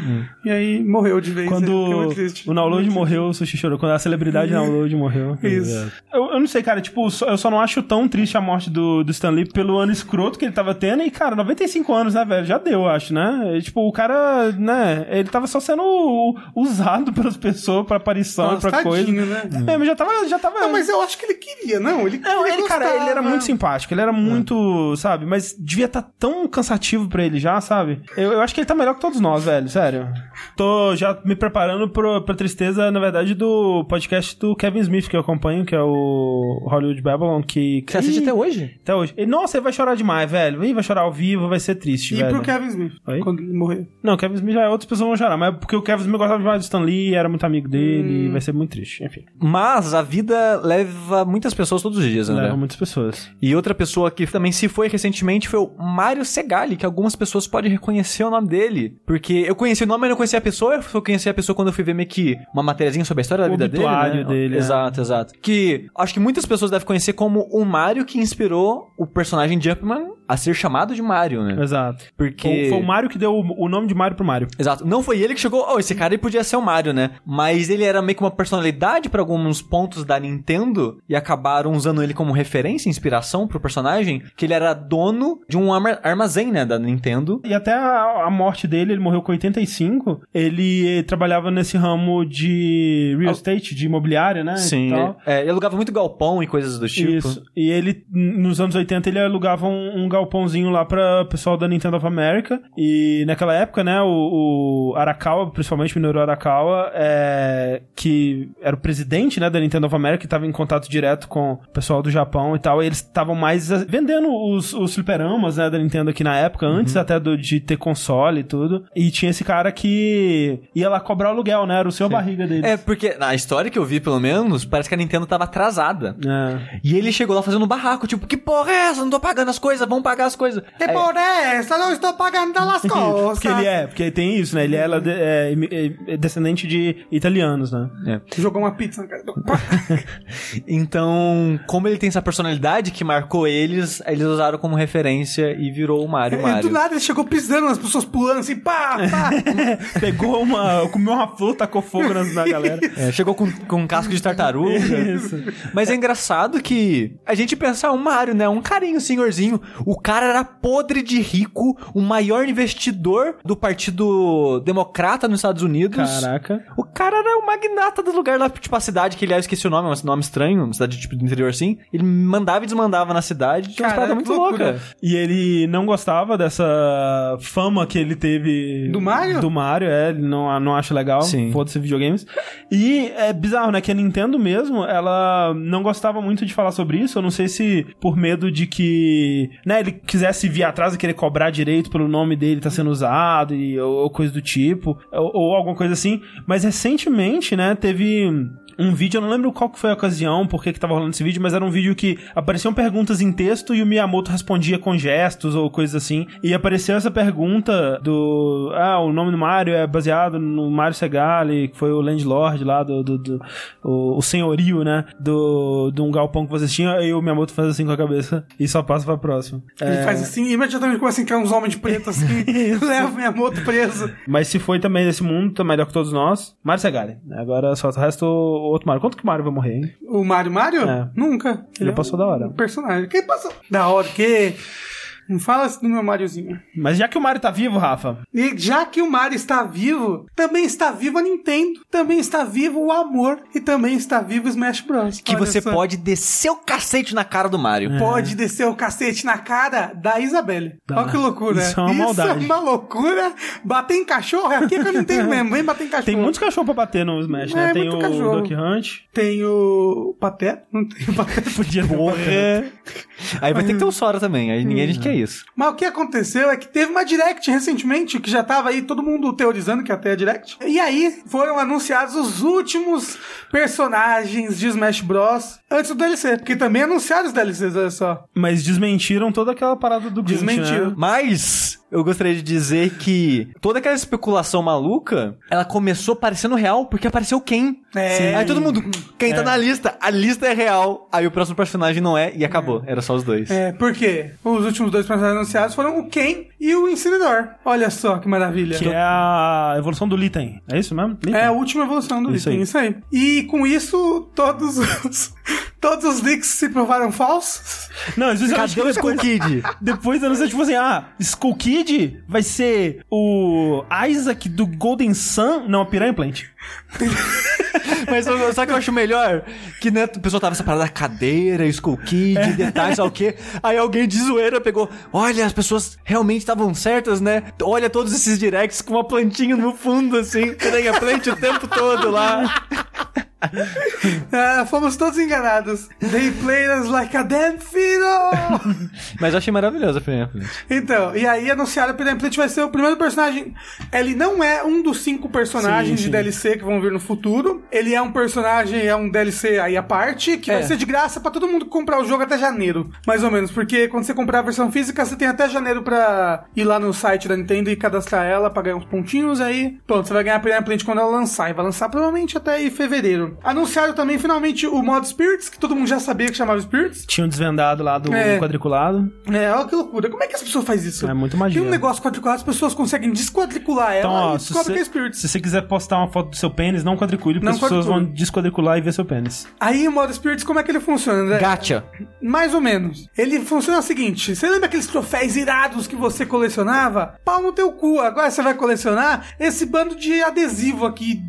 E aí morreu de vez. Quando triste. o Download morreu, o Sushi chorou. Quando a celebridade Download morreu. Isso. Eu, eu não sei, cara, tipo, só- eu só não acho tão triste a morte do, do Stan Lee pelo ano escroto que ele tava tendo. E, cara, 95 anos, né, velho? Já deu, eu acho, né? E, tipo, o cara, né, ele tava só sendo usado pelas pessoas pra aparição Nossa, e pra coisa. tadinho, né? É, mas já tava. Já tava Não, mas eu acho que ele queria, não. Ele, Não, ele cara, ele era gostava. muito simpático, ele era muito, sabe? Mas devia estar tão cansativo pra ele já, sabe? Eu, eu acho que ele tá melhor que todos nós, velho, sério. Tô já me preparando pro, pra tristeza, na verdade, do podcast do Kevin Smith que eu acompanho, que é o Hollywood Babylon, que... Você assiste Ih, até hoje? Até hoje. E, nossa, ele vai chorar demais, velho. Ih, vai chorar ao vivo, vai ser triste, E velho. pro Kevin Smith, Oi? quando ele morreu. Não, o Kevin Smith já é outras pessoas vão chorar, mas porque o Kevin Smith gostava demais do Stan Lee, era muito amigo dele, e vai ser muito triste, enfim. Mas a vida leva muitas pessoas todos os dias, né? Leva muitas pessoas. E outra pessoa que também se foi recentemente foi o Mário Segali, que algumas pessoas podem reconhecer o nome dele. Porque eu conheci o nome, mas não conhecia a pessoa. Eu só conheci a pessoa quando eu fui ver meio que uma matériazinha sobre a história da O vida dele. Né? obituário dele, é. Exato, exato. Que acho que muitas pessoas devem conhecer como o Mário que inspirou o personagem Jumpman a ser chamado de Mário, né? Exato. Porque. Foi, foi o Mario que deu o, o nome de Mario pro Mario. Exato. Não foi ele que chegou, oh, esse cara ele podia ser o Mario, né? Mas ele era meio que uma personalidade pra alguns pontos da Nintendo e acabaram usando ele como referência, inspiração pro personagem, que ele era dono de um arma- armazém, né, da Nintendo. E até a, a morte dele, ele morreu com 85. Ele trabalhava nesse ramo de real estate, de imobiliária, né? e tal. É, ele alugava muito galpão e coisas do tipo. Isso. E ele, nos anos 80, ele alugava um, um galpãozinho lá pra pessoal da Nintendo of America. E naquela época, né, o, o Arakawa, principalmente o Minoru Arakawa, é, que era o presidente, né, da Nintendo of America, que tava em contato direto com o pessoal do Japão e tal. E eles estavam mais eh, vendendo os, os fliperamas, né, da Nintendo aqui na época, antes até do, de ter console e tudo. E tinha esse cara que ia lá cobrar o aluguel, né, era o seu barriga dele. É, porque na história que eu vi, pelo menos, parece que a Nintendo tava atrasada. É. E ele chegou lá fazendo um barraco, tipo, que porra é essa? Não tô pagando as coisas, vamos pagar as coisas. Que Aí- por essa não estou pagando das coisas. Porque ele é, porque tem isso, né? Ele é, é, é descendente de italianos, né? É. Jogou uma pizza na cara do... Então, como ele tem essa personalidade que marcou eles, eles usaram como referência e virou o Mario E Mario. do nada ele chegou pisando nas pessoas pulando assim, pá, pá. Pegou uma. comeu uma flor, tacou fogo na, na galera. É, chegou com, com um casco de tartaruga. Isso. Mas é engraçado que a gente pensa, ah, o Mario, né? Um carinho, senhorzinho. O cara era podre de rico, o maior investidor do Partido Democrata nos Estados Unidos. Caraca. O cara era o magnata do lugar lá, tipo a cidade que ele eu esqueci o nome, um nome estranho, uma cidade tipo do interior assim. Ele mandava e desmandava na cidade, tinha umas Cara, paradas muito loucas. E ele não gostava dessa fama que ele teve. Do Mario? Do Mario, é. Ele não, não acha legal. Sim. Foda-se videogames. E é bizarro, né? Que a Nintendo mesmo, ela não gostava muito de falar sobre isso. Eu não sei se por medo de que, né, ele quisesse vir atrás e querer cobrar direito pelo nome dele tá sendo usado e, ou, ou coisa do tipo. Ou, ou alguma coisa assim. Mas recentemente, né, teve um vídeo, eu não lembro qual que foi a ocasião, por que que tava rolando esse vídeo, mas era um vídeo que apareciam perguntas em texto e o Miyamoto respondia com gestos ou coisas assim. E apareceu essa pergunta do. Ah, o nome do Mario é baseado no Mario Segali, que foi o Landlord lá do. do, do- o, o senhorio, né? Do, de um galpão que vocês tinham. E o Miyamoto faz assim com a cabeça e só passa pra próxima. Ele É, faz assim, imediatamente começa a entrar uns homens de preto assim, leva minha moto preso. Mas se foi também desse mundo, tá melhor que todos nós. Mario Segali. Agora só o resto o outro Mario. Quanto que o Mario vai morrer, hein? O Mario Mario? É. Nunca. Ele é passou um da hora. personagem. Quem passou? Da hora, que... Não fala do meu Mariozinho. Mas já que o Mario tá vivo, Rafa, E já que o Mario está vivo, também está vivo a Nintendo, também está vivo o amor e também está vivo o Smash Bros. Que Olha você só. pode descer o cacete na cara do Mario. Pode descer o cacete na cara da Isabelle. Dá. Olha que loucura. Isso é uma maldade. uma loucura. Bater em cachorro é aqui que eu não tenho mesmo. Vem bater em cachorro. tem muitos cachorros pra bater no Smash, né? É, tem muito o cachorro. Duck Hunt. Tem o Pateta? Não tem o Pateta. Podia Pateta. Aí vai ter que ter o Sora também, aí ninguém a gente quer isso. Mas o que aconteceu é que teve uma Direct recentemente, que já tava aí todo mundo teorizando que até a Direct. E aí foram anunciados os últimos personagens de Smash Bros. Antes do DLC, porque também anunciaram os DLCs, olha só. Mas desmentiram toda aquela parada do Glint, Desmentiram. né? Mas eu gostaria de dizer que toda aquela especulação maluca, ela começou parecendo real porque apareceu quem. É. Aí todo mundo, quem tá É. na lista? A lista é real. Aí o próximo personagem não é e acabou. Era só os dois. É, por quê? Os últimos dois personagens anunciados foram o Ken e o Incineroar. Olha só que maravilha. Que é a evolução do Litten. É isso mesmo? Litten? É a última evolução do Isso item, aí. isso aí. E com isso, todos os, todos os leaks se provaram falsos. Não, às vezes eu acho Cadê que o Skull depois, Kid? depois anuncia, tipo assim, ah, Skull Kid vai ser o Isaac do Golden Sun. Não, a Piranha Plant. Mas o que eu acho melhor? Que né, o pessoal tava essa parada da cadeira, Skull Kid, detalhes, sei o quê. Aí alguém de zoeira pegou, olha, as pessoas realmente estavam certas, né? Olha todos esses directs com uma plantinha no fundo, assim, piranha plant o tempo todo lá. É, fomos todos enganados. They played us like a damn fiddle! Mas eu achei maravilhosa a plant. Então, e aí anunciaram que o Plant vai ser o primeiro personagem. Ele não é um dos cinco personagens Sim, de sim. DLC que vão vir no futuro. Ele é um personagem, é um DLC aí à parte, que É. vai ser de graça pra todo mundo comprar o jogo até janeiro, mais ou menos. Porque quando você comprar a versão física, você tem até janeiro pra ir lá no site da Nintendo e cadastrar ela pra ganhar uns pontinhos. Aí, pronto, você vai ganhar a primeira Plant quando ela lançar. E vai lançar provavelmente até aí Anunciaram também finalmente o modo Spirits, que todo mundo já sabia que chamava Spirits. Tinham desvendado lá do É. quadriculado. É, olha que loucura. Como é que as pessoas fazem isso? É muito magia. Tem um negócio quadriculado, as pessoas conseguem desquadricular ela Então, ó, e se descobrem que é você, Spirits. se você quiser postar uma foto do seu pênis, não quadricule, porque Não as pessoas quadricule. vão desquadricular e ver seu pênis. Aí o modo Spirits, como é que ele funciona, André? Gacha. Mais ou menos. Ele funciona o seguinte: você lembra aqueles troféus irados que você colecionava? Pau no teu cu. Agora você vai colecionar esse bando de adesivo aqui.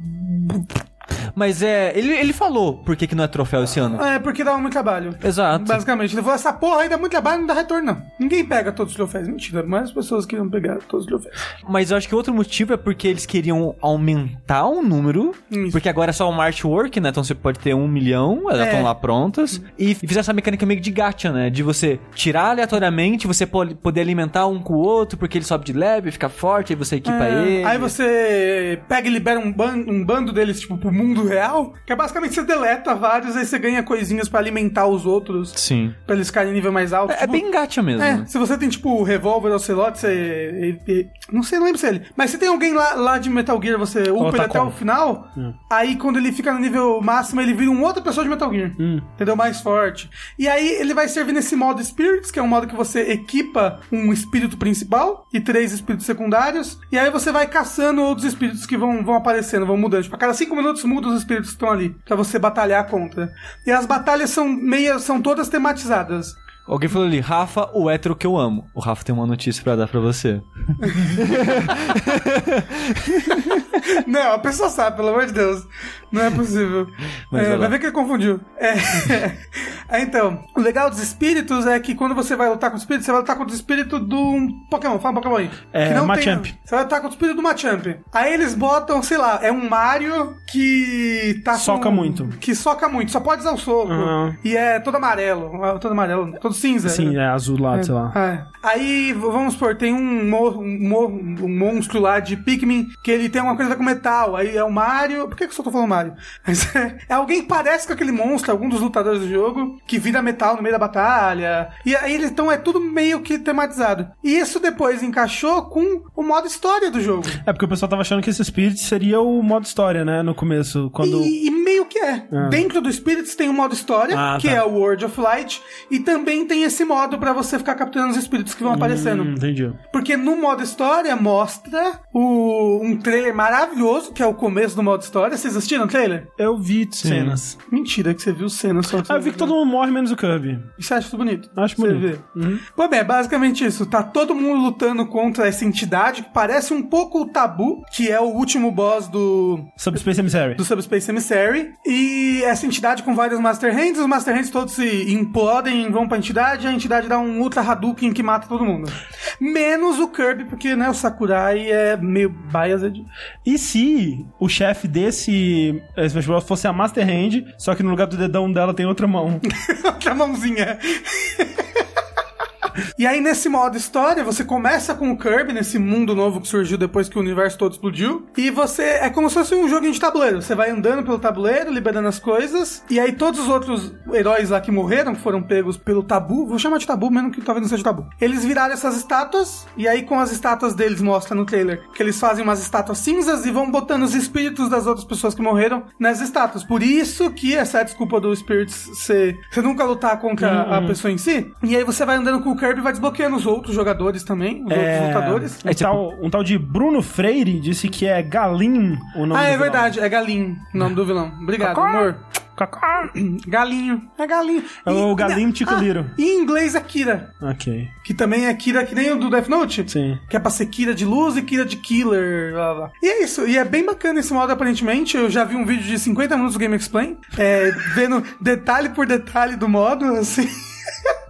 Mas é. Ele, ele falou por que, que não é troféu esse ano. É, porque dá muito trabalho. Exato. Basicamente, ele falou: essa porra aí dá muito trabalho, não dá retorno, não. Ninguém pega todos os troféus. Mentira, mas as pessoas queriam pegar todos os troféus. Mas eu acho que outro motivo é porque eles queriam aumentar o número. Isso. Porque agora é só um artwork, né? Então você pode ter um milhão, elas É. estão lá prontas. E fizeram essa mecânica meio de gacha, né? De você tirar aleatoriamente, você pode poder alimentar um com o outro, porque ele sobe de leve, fica forte, aí você equipa É, ele. Aí você pega e libera um, ban um bando deles, tipo, pro mundo real, que é basicamente você deleta vários, aí você ganha coisinhas pra alimentar os outros, Sim. pra eles ficarem em nível mais alto. É, é tipo- bem gacha mesmo. É, se você tem, tipo, o revólver Ocelot, você. e- e- Não sei, não lembro se é ele. Mas se tem alguém lá, lá de Metal Gear, você upa ele até o final. Aí quando ele fica no nível máximo, ele vira uma outra pessoa de Metal Gear. Entendeu? Mais forte. E aí ele vai servir nesse modo Spirits, que é um modo que você equipa um espírito principal e três espíritos secundários. E aí você vai caçando outros espíritos que vão, vão aparecendo, vão mudando. Tipo, a cada cinco minutos muda os espíritos estão ali. Pra você batalhar contra. E as batalhas são meio. são todas tematizadas. Alguém falou ali, Rafa, o hétero que eu amo. O Rafa tem uma notícia pra dar pra você. Não, a pessoa sabe, pelo amor de Deus. Não é possível. Mas É, vai ver que ele confundiu. É. É, então, o legal dos espíritos é que quando você vai lutar com o espírito, você vai lutar contra o espírito de um Pokémon. Fala um Pokémon aí. É, Que não Machamp. tem- Você vai lutar contra o espírito do Machamp. Aí eles botam, sei lá, é um Mario que tá com- Soca muito. Que soca muito, só pode usar o soco. Aham. E é todo amarelo. Todo amarelo, todo cinza. Sim, é azul lá, sei lá. É. Aí, vamos supor, tem um, mo- um, um monstro lá de Pikmin que ele tem uma coisa com metal. Aí é o Mario. Por que, que eu só tô falando Mario? Mas é, é alguém que parece com aquele monstro, algum dos lutadores do jogo, que vira metal no meio da batalha. E aí, então é tudo meio que tematizado. E isso depois encaixou com o modo história do jogo. É porque o pessoal tava achando que esse Spirit seria o modo história, né? No começo, quando... E, e meio que é. Dentro do Spirits tem um modo história, Ah, que tá. é o World of Light, e também tem esse modo pra você ficar capturando os espíritos que vão aparecendo. Hum, entendi. Porque no modo história mostra o, um trailer maravilhoso, que é o começo do modo história. Vocês assistiram o trailer? Eu vi cenas. Mentira que você viu cenas só. Ah, eu vi que todo mundo morre menos o Kirby. E você acha isso bonito? Acho Você bonito. Uhum. vê. Pois bem, é basicamente isso. Tá todo mundo lutando contra essa entidade que parece um pouco o Tabu, que é o último boss do, Subspace Emissary. do Subspace Emissary. E essa entidade com vários Master Hands, os Master Hands todos se implodem, vão pra entidade, e a entidade dá um Ultra Hadouken que mata todo mundo. Menos o Kirby, porque né, o Sakurai é meio biased. E se o chefe desse eh, Smash Bros. fosse a Master Hand, só que no lugar do dedão dela tem outra mão? Outra mãozinha. E aí, nesse modo história, você começa com o Kirby, nesse mundo novo que surgiu depois que o universo todo explodiu. E você. É como se fosse um joguinho de tabuleiro. Você vai andando pelo tabuleiro, liberando as coisas. E aí, todos os outros heróis lá que morreram, que foram pegos pelo tabu, vou chamar de tabu, mesmo que talvez não seja tabu. Eles viraram essas estátuas. E aí, com as estátuas deles, mostra no trailer que eles fazem umas estátuas cinzas e vão botando os espíritos das outras pessoas que morreram nas estátuas. Por isso que essa é a desculpa do Spirits ser. Você nunca lutar contra Uhum. a pessoa em si. E aí você vai andando com o Kirby e vai desbloqueando os outros jogadores também, os outros lutadores. Um, tal, um tal de Bruno Freire disse que é Galim o nome Ah, do é vilão. verdade, é Galim, o nome do vilão. Obrigado, amor. Cacá. Galinho, é Galinho. É o Galinho ah, Ticuliro. E em inglês é Kira, Ok, que também é Kira que nem o do Death Note. sim. Que é pra ser Kira de luz e Kira de killer, blá, blá. E é isso, e é bem bacana esse modo aparentemente. Eu já vi um vídeo de 50 minutos do Game Explain, é, vendo detalhe por detalhe do modo, assim.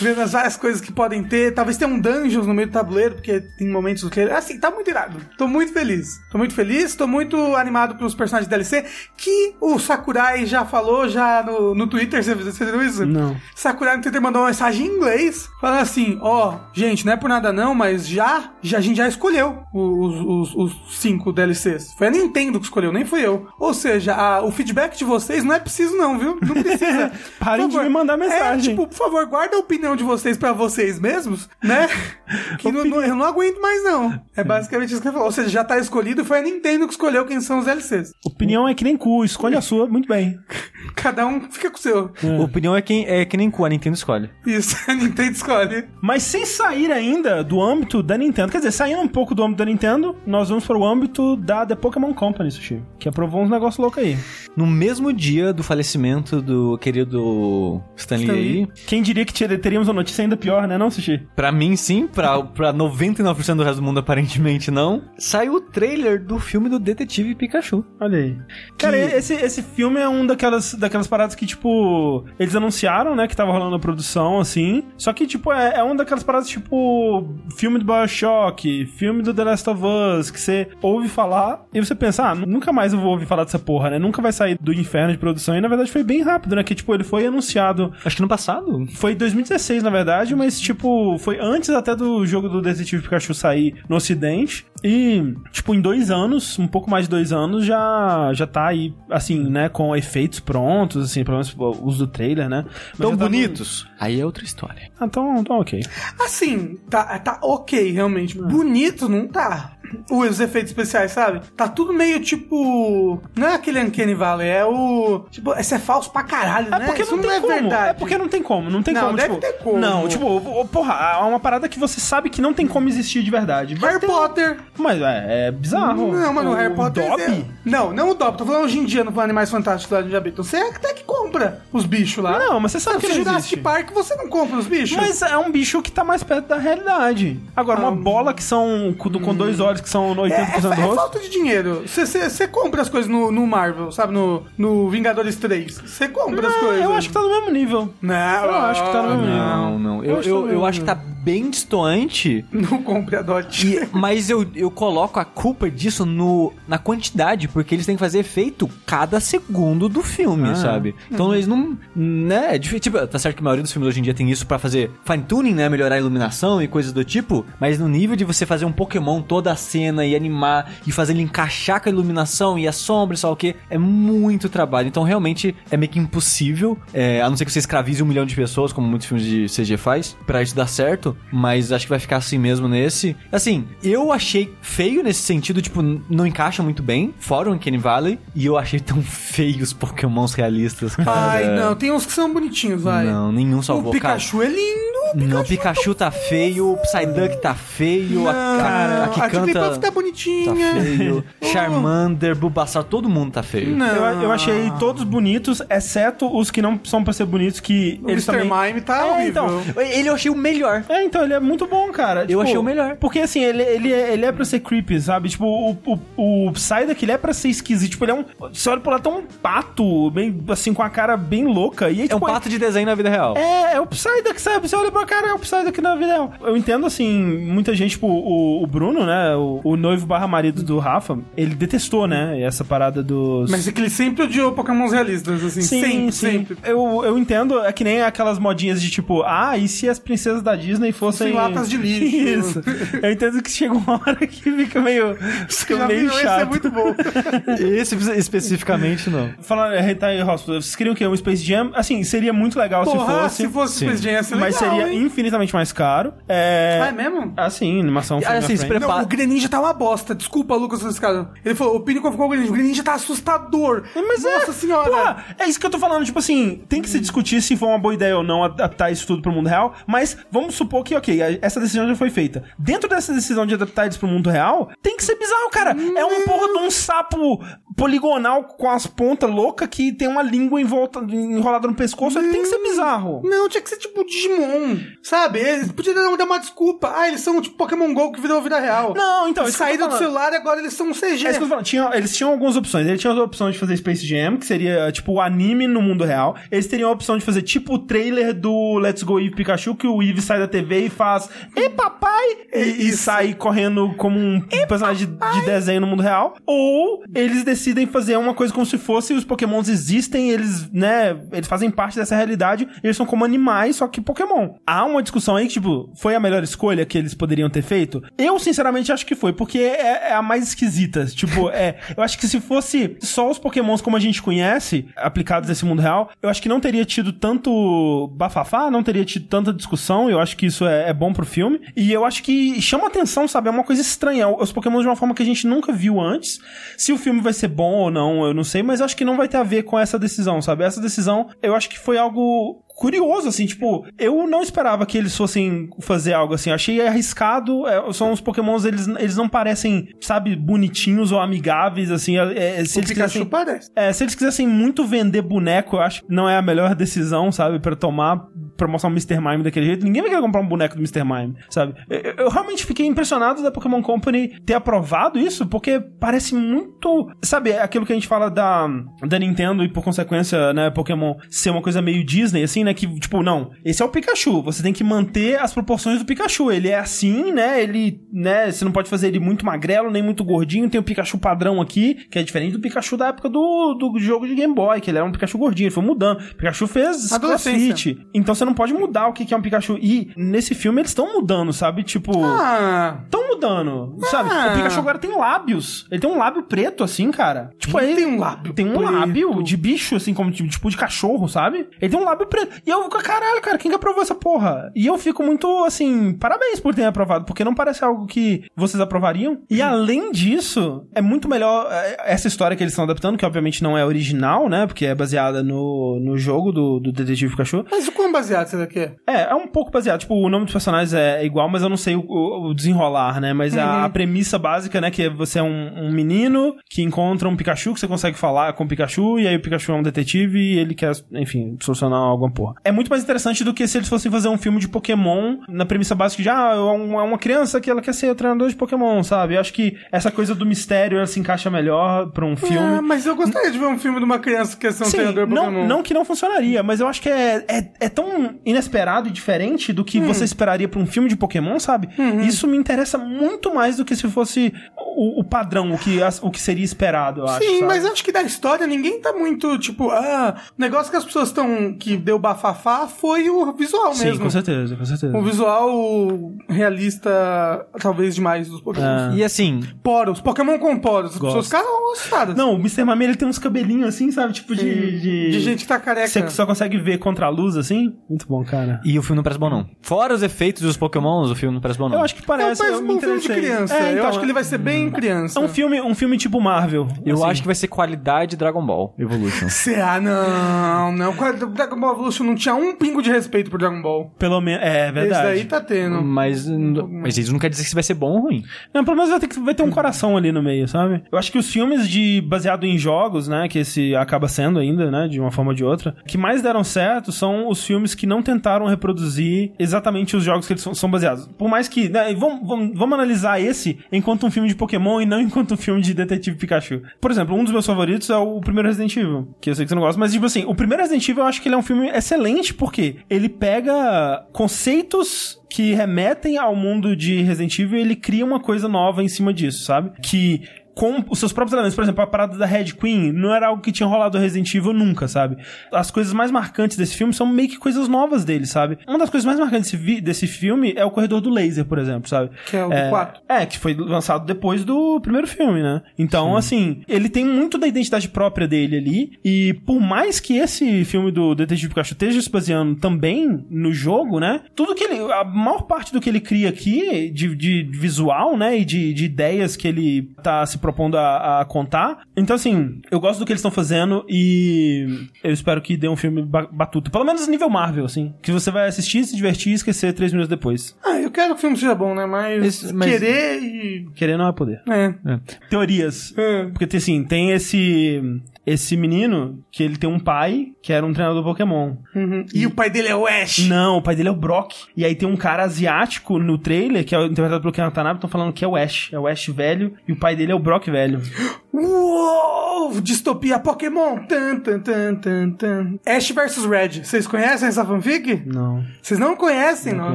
Vendo as várias coisas que podem ter. Talvez tenha um dungeons no meio do tabuleiro, porque tem momentos do trailer. Assim, tá muito irado. Tô muito feliz. Tô muito feliz, tô muito animado pelos personagens DLC. Que o Sakurai já falou já no, no Twitter. Você, você viu isso? Não. Sakurai no Twitter mandou uma mensagem em inglês, falando assim: Ó, gente, não é por nada não, mas já, já a gente já escolheu os, os, os cinco DLCs. Foi a Nintendo que escolheu, nem fui eu. Ou seja, a- o feedback de vocês não é preciso, não, viu? Não precisa. Parem de me mandar mensagem. É, tipo, por favor, guarda a opinião de vocês pra vocês mesmos, né? Que não- não- eu não aguento mais, não. É basicamente isso que ele falou. Ou seja, já tá escolhido, foi a Nintendo que escolheu quem são os DLCs. Opinião é que nem cu, escolhe a sua, muito bem. Cada um fica com o seu. A opinião é, quem, é que nem cu, a Nintendo escolhe. Isso, a Nintendo escolhe. Mas sem sair ainda do âmbito da Nintendo, quer dizer, saindo um pouco do âmbito da Nintendo, nós vamos para o âmbito da The Pokémon Company, Sushi, que aprovou uns negócios loucos aí. No mesmo dia do falecimento do querido Stanley, Stanley. aí, Quem diria que teríamos uma notícia ainda pior, né, não, Sushi? pra mim sim, pra, pra 99% do resto do mundo aparentemente não, saiu o trailer do filme do Detetive Pikachu. Olha aí. Cara, esse, esse filme é um daquelas, daquelas paradas que, tipo, eles anunciaram, né, que tava rolando a produção, assim. Só que, tipo, é, é uma daquelas paradas, tipo, filme do Bioshock, filme do The Last of Us, que você ouve falar e você pensa, ah, nunca mais eu vou ouvir falar dessa porra, né? Nunca vai sair do inferno de produção. E na verdade foi bem rápido, né? Que, tipo, ele foi anunciado Acho que no passado. Foi 2016, na verdade, mas, tipo, foi antes até do jogo do Detetive Pikachu sair no ocidente. E, tipo, em dois anos, um pouco mais de dois anos, já, já tá aí, assim, né, com efeitos prontos, assim, pelo menos os do trailer, né? Mas Tão tá no- bonitos. Aí é outra história. Ah, então, então ok. Assim, tá, tá ok, realmente. Bonito não tá. Os efeitos especiais, sabe? Tá tudo meio tipo. Não é aquele Uncanny Valley, é o. Tipo, esse é falso pra caralho, É né? porque Isso não tem é como. verdade. É porque não tem como. Não tem Não, como. deve tipo, ter como. Não, tipo, porra, é uma parada que você sabe que não tem como existir de verdade. Mas Harry tem- Potter. Mas é, é bizarro. Não, mano, o Harry Potter. Dobby? é- Não, não o Dobby. Tô falando hoje em dia no Animais Fantásticos lá de Habitam. Você até que compra os bichos lá. Não, mas você sabe que não Jurassic existe. Park, você não compra os bichos. Mas é um bicho que tá mais perto da realidade. Agora, uma Ah, bola que são com, com dois olhos que são 80% É, é, do é rosto. falta de dinheiro. Você compra as coisas no, no Marvel, sabe? No, no Vingadores 3. Você compra as Ah, coisas. eu acho que tá no mesmo nível. Não, Eu acho que tá no mesmo nível. Não, não. Eu, Eu acho eu, eu acho que tá bem distoante. Não compre a Dot. E- mas eu, eu coloco a culpa disso no, na quantidade, porque eles têm que fazer efeito cada segundo do filme, Ah. sabe? Então eles não. Né? É difícil. Tipo, tá certo que a maioria dos filmes hoje em dia tem isso pra fazer fine tuning, né? Melhorar a iluminação e coisas do tipo. Mas no nível de você fazer um Pokémon toda a cena e animar e fazer ele encaixar com a iluminação e a sombra e só o que, é muito trabalho. Então realmente é meio que impossível. é, a não ser que você escravize um milhão de pessoas, como muitos filmes de CG faz, pra isso dar certo. Mas acho que vai ficar assim mesmo nesse. Assim, eu achei feio nesse sentido, tipo, não encaixa muito bem, fora o Uncanny Valley. E eu achei tão feio os Pokémons realistas, cara. Ai, não, tem uns que são bonitinhos, vai. Não, nenhum salvou, o cara. Pikachu é lindo. O Não, o Pikachu tá feio, o Psyduck tá feio, a, a, a que a Jigglypuff canta tá tá bonitinha. feio, Oh. Charmander, Bulbasaur, todo mundo tá feio. Não. Eu, eu achei todos bonitos, exceto os que não são pra ser bonitos, que O eles Mr. também... Mime tá É, horrível. então. Ele eu achei o melhor. É, então, ele é muito bom, cara. Eu achei o melhor. Porque, assim, ele, ele, é, ele é pra ser creepy, sabe? Tipo, o, o, o Psyduck, ele é pra ser esquisito. Tipo, ele é um... Você olha pro lado, tá um pato, bem, assim, com a cara bem louca. E aí, É um tipo, pato de desenho na vida real. É, é o Psyduck, sabe? Você olha cara, é o Psyduck na vida real. Eu entendo, assim, muita gente, tipo, o, o Bruno, né, o, o noivo barra marido do Rafa, ele detestou, né, essa parada dos... Mas é que ele sempre odiou Pokémon realistas, assim. Sim, sempre, sim. sempre. Eu, eu entendo, é que nem aquelas modinhas de tipo, ah, e se as princesas da Disney fossem. Sem latas de lixo. Isso. Eu entendo que chega uma hora que fica meio. Fica Já meio viu? Esse chato. é muito bom. Esse especificamente não. Falando, é, Hentai Hospital, vocês queriam o quê? Um Space Jam? Assim, seria muito legal Porra, se fosse. se fosse Sim. Space Jam, ia ser mas legal, seria hein? infinitamente mais caro. É. Ah, é mesmo? Assim, animação frame assim, se prepara- Não, o Greninja tá uma bosta. Desculpa, Lucas, esse cara. Ele falou, o Pinnacle ficou o Greninja. O Greninja tá assustador. Mas Nossa é, senhora. Porra, é isso que eu tô falando. Tipo assim, tem que se discutir se foi uma boa ideia ou não adaptar isso tudo pro mundo real. Mas vamos supor que, ok, essa decisão já foi feita. Dentro dessa decisão de adaptar isso pro mundo real, tem que ser bizarro, cara. É um porra de um sapo poligonal com as pontas loucas que tem uma língua em volta, enrolada no pescoço. Ele tem que ser bizarro. Não, tinha que ser tipo Digimon, sabe? Eles podiam dar uma desculpa. Ah, eles são tipo Pokémon GO que virou vida real. Não, então, tô Saíram do celular e agora eles são um CG. É isso que eu tô falando. Tinha- eles tinham algumas opções. Eles tinham a opção de fazer Space Jam, que seria tipo o anime no mundo real. Eles teriam a opção de fazer tipo o trailer do Let's Go Eevee Pikachu, que o Eevee sai da TV e faz Ei, papai! E, e sai correndo como um personagem de, de desenho no mundo real. Ou eles decidem fazer uma coisa como se fosse os Pokémons existem, eles, né, eles fazem parte dessa realidade, eles são como animais, só que Pokémon. Há uma discussão aí que, tipo, foi a melhor escolha que eles poderiam ter feito? Eu, sinceramente, acho que foi, porque é, é a mais esquisita. Tipo, é. Eu acho que se fosse só os Pokémons como a gente conhece, aplicados nesse mundo real, eu acho que não teria tido tanto bafafá, não teria tido tanta discussão. Eu acho que isso é, é bom pro filme. E eu acho que chama atenção, sabe? É uma coisa estranha. Os Pokémons de uma forma que a gente nunca viu antes. Se o filme vai ser bom ou não, eu não sei, mas eu acho que não vai ter a ver com essa decisão, sabe? Essa decisão, eu acho que foi algo curioso, assim, tipo, eu não esperava que eles fossem fazer algo assim, eu achei arriscado, é, são os pokémons, eles, eles não parecem, sabe, bonitinhos ou amigáveis, assim, é, é, se o eles Pikachu quisessem... parece. É, se eles quisessem muito vender boneco, eu acho que não é a melhor decisão, sabe, pra tomar, pra mostrar o Mr. Mime daquele jeito. Ninguém vai querer comprar um boneco do Mr. Mime, sabe? Eu, eu realmente fiquei impressionado da Pokémon Company ter aprovado isso, porque parece muito, sabe, aquilo que a gente fala da, da Nintendo e por consequência, né, Pokémon ser uma coisa meio Disney, assim, né, que, tipo, não, esse é o Pikachu, você tem que manter as proporções do Pikachu, ele é assim, né, ele, né, você não pode fazer ele muito magrelo, nem muito gordinho, tem o Pikachu padrão aqui, que é diferente do Pikachu da época do, do jogo de Game Boy, que ele era um Pikachu gordinho, ele foi mudando, o Pikachu fez crossfit, então você não pode mudar o que é um Pikachu, e nesse filme eles estão mudando, sabe, tipo... Ah, Estão mudando, sabe? Ah. O Pikachu agora tem lábios. Ele tem um lábio preto, assim, cara. Tipo, Ele ele tem um lábio Tem um preto. lábio de bicho, assim, como tipo, tipo de cachorro, sabe? Ele tem um lábio preto. E eu fico, caralho, cara, quem que aprovou essa porra? E eu fico muito, assim, parabéns por terem aprovado, porque não parece algo que vocês aprovariam. E além disso, é muito melhor é, essa história que eles estão adaptando, que obviamente não é original, né? Porque é baseada no, no jogo do, do Detetive Pikachu. mas o quão baseado será que é? É, é um pouco baseado. Tipo, o nome dos personagens é igual, mas eu não sei o, o- desenrolar, né? Mas a, a premissa básica, né? Que é você é um, um menino que encontra um Pikachu, que você consegue falar com o Pikachu, e aí o Pikachu é um detetive e ele quer, enfim, solucionar alguma porra. É muito mais interessante do que se eles fossem fazer um filme de Pokémon na premissa básica de, ah, é é uma criança que ela quer ser treinador de Pokémon, sabe? Eu acho que essa coisa do mistério ela se encaixa melhor pra um filme. Ah, mas eu gostaria de ver um filme de uma criança que quer ser um Sim, treinador não, Pokémon. não que não funcionaria, mas eu acho que é, é, é tão inesperado e diferente do Hum. que você esperaria pra um filme de Pokémon, sabe? Uhum. Isso me interessa muito mais do que se fosse o, o padrão, o que, o que seria esperado, eu acho. Sim, mas acho que da história ninguém tá muito, tipo, ah, negócio que as pessoas estão. que deu bafafá foi o visual Sim, mesmo. com certeza, com certeza. Um visual realista, talvez demais dos Pokémon. E assim, Poros, Pokémon com poros. As Gosto. pessoas ficaram assustadas. Não, o Mr. Mame ele tem uns cabelinhos assim, sabe? Tipo de. De, De gente que tá careca. Você só consegue ver contra a luz assim. Muito bom, cara. e o filme não parece bom, não. Fora os efeitos dos pokémons, o filme não parece bom, não. Eu acho que É, parece. mas eu me um filme de criança. É, eu então, acho que ele vai ser bem criança. É um filme, um filme tipo Marvel. Eu assim. acho que vai ser qualidade Dragon Ball Evolution. Será? Não, não. Quando o Dragon Ball Evolution não tinha um pingo de respeito por Dragon Ball. Pelo menos. É Esse verdade. daí tá tendo. mas, mas isso não quer dizer que vai ser bom ou ruim. Não, pelo menos vai ter, que- vai ter um coração ali no meio, sabe? Eu acho que os filmes de baseado em jogos, né, que esse acaba sendo ainda, né, de uma forma ou de outra, que mais deram certo são os filmes que não tentaram reproduzir exatamente os jogos que eles são, são baseados. Por mais que, né, vamos, vamos, vamos analisar esse enquanto um filme de Pokémon Pokémon e não enquanto um filme de Detetive Pikachu. Por exemplo, um dos meus favoritos é o primeiro Resident Evil, que eu sei que você não gosta, mas tipo assim, o primeiro Resident Evil eu acho que ele é um filme excelente porque ele pega conceitos que remetem ao mundo de Resident Evil e ele cria uma coisa nova em cima disso, sabe? Que com os seus próprios elementos. Por exemplo, a parada da Red Queen não era algo que tinha rolado no Resident Evil nunca, sabe? As coisas mais marcantes desse filme são meio que coisas novas dele, sabe? Uma das coisas mais marcantes desse, desse filme é o Corredor do Laser, por exemplo, sabe? Que é o do 4. É, que foi lançado depois do primeiro filme, né? Então, Sim. assim, ele tem muito da identidade própria dele ali. E por mais que esse filme do Detetive Pikachu esteja se baseando também no jogo, né? Tudo que ele. A maior parte do que ele cria aqui, de, de visual, né? E de, de ideias que ele tá se propondo a, a, contar. Então, assim, eu gosto do que eles estão fazendo e eu espero que dê um filme batuto. Pelo menos nível Marvel, assim. Que você vai assistir, se divertir e esquecer três minutos depois. Ah, eu quero que o filme seja bom, né? Mas, esse, mas... querer e. Querer não é poder. É. é. Teorias. É. Porque, assim, tem esse esse menino, que ele tem um pai, que era um treinador Pokémon. Uhum. E, e, o pai dele é o Ash. Não, o pai dele é o Brock. E aí tem um cara asiático no trailer, que é interpretado pelo Ken Watanabe, estão falando que é o Ash. É o Ash velho, e o pai dele é o Brock velho. Uou! Distopia Pokémon! Tan, tan, tan, tan, tan. Ash vs Red. Vocês conhecem essa fanfic? Não. Vocês não conhecem, não?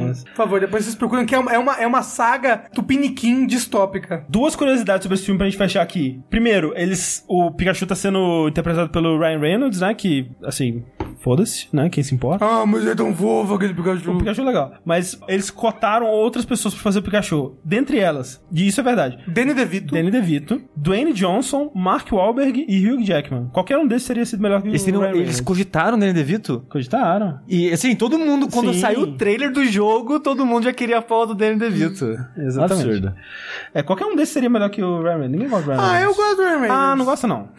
não? Por favor, depois vocês procuram, que é uma, é uma, é uma saga tupiniquim distópica. Duas curiosidades sobre esse filme pra gente fechar aqui. Primeiro, eles... O Pikachu tá sendo interpretado pelo Ryan Reynolds, né? Que, assim, foda-se, né? Quem se importa. Ah, mas é tão fofo aquele Pikachu. O Pikachu é legal. Mas eles cotaram outras pessoas pra fazer o Pikachu. Dentre elas, e isso é verdade. Danny DeVito. Danny DeVito, Dwayne Johnson, Mark Wahlberg e Hugh Jackman. Qualquer um desses teria sido melhor que eles o Ryan Eles cogitaram o Danny DeVito? Cogitaram. E, assim, todo mundo, quando Sim. saiu o trailer do jogo, todo mundo já queria a foto do Danny DeVito. Exatamente. Absurdo. É, qualquer um desses seria melhor que o Ryan Ninguém gosta do Ryan Ah, eu gosto do Ryan Ah, não gosta não.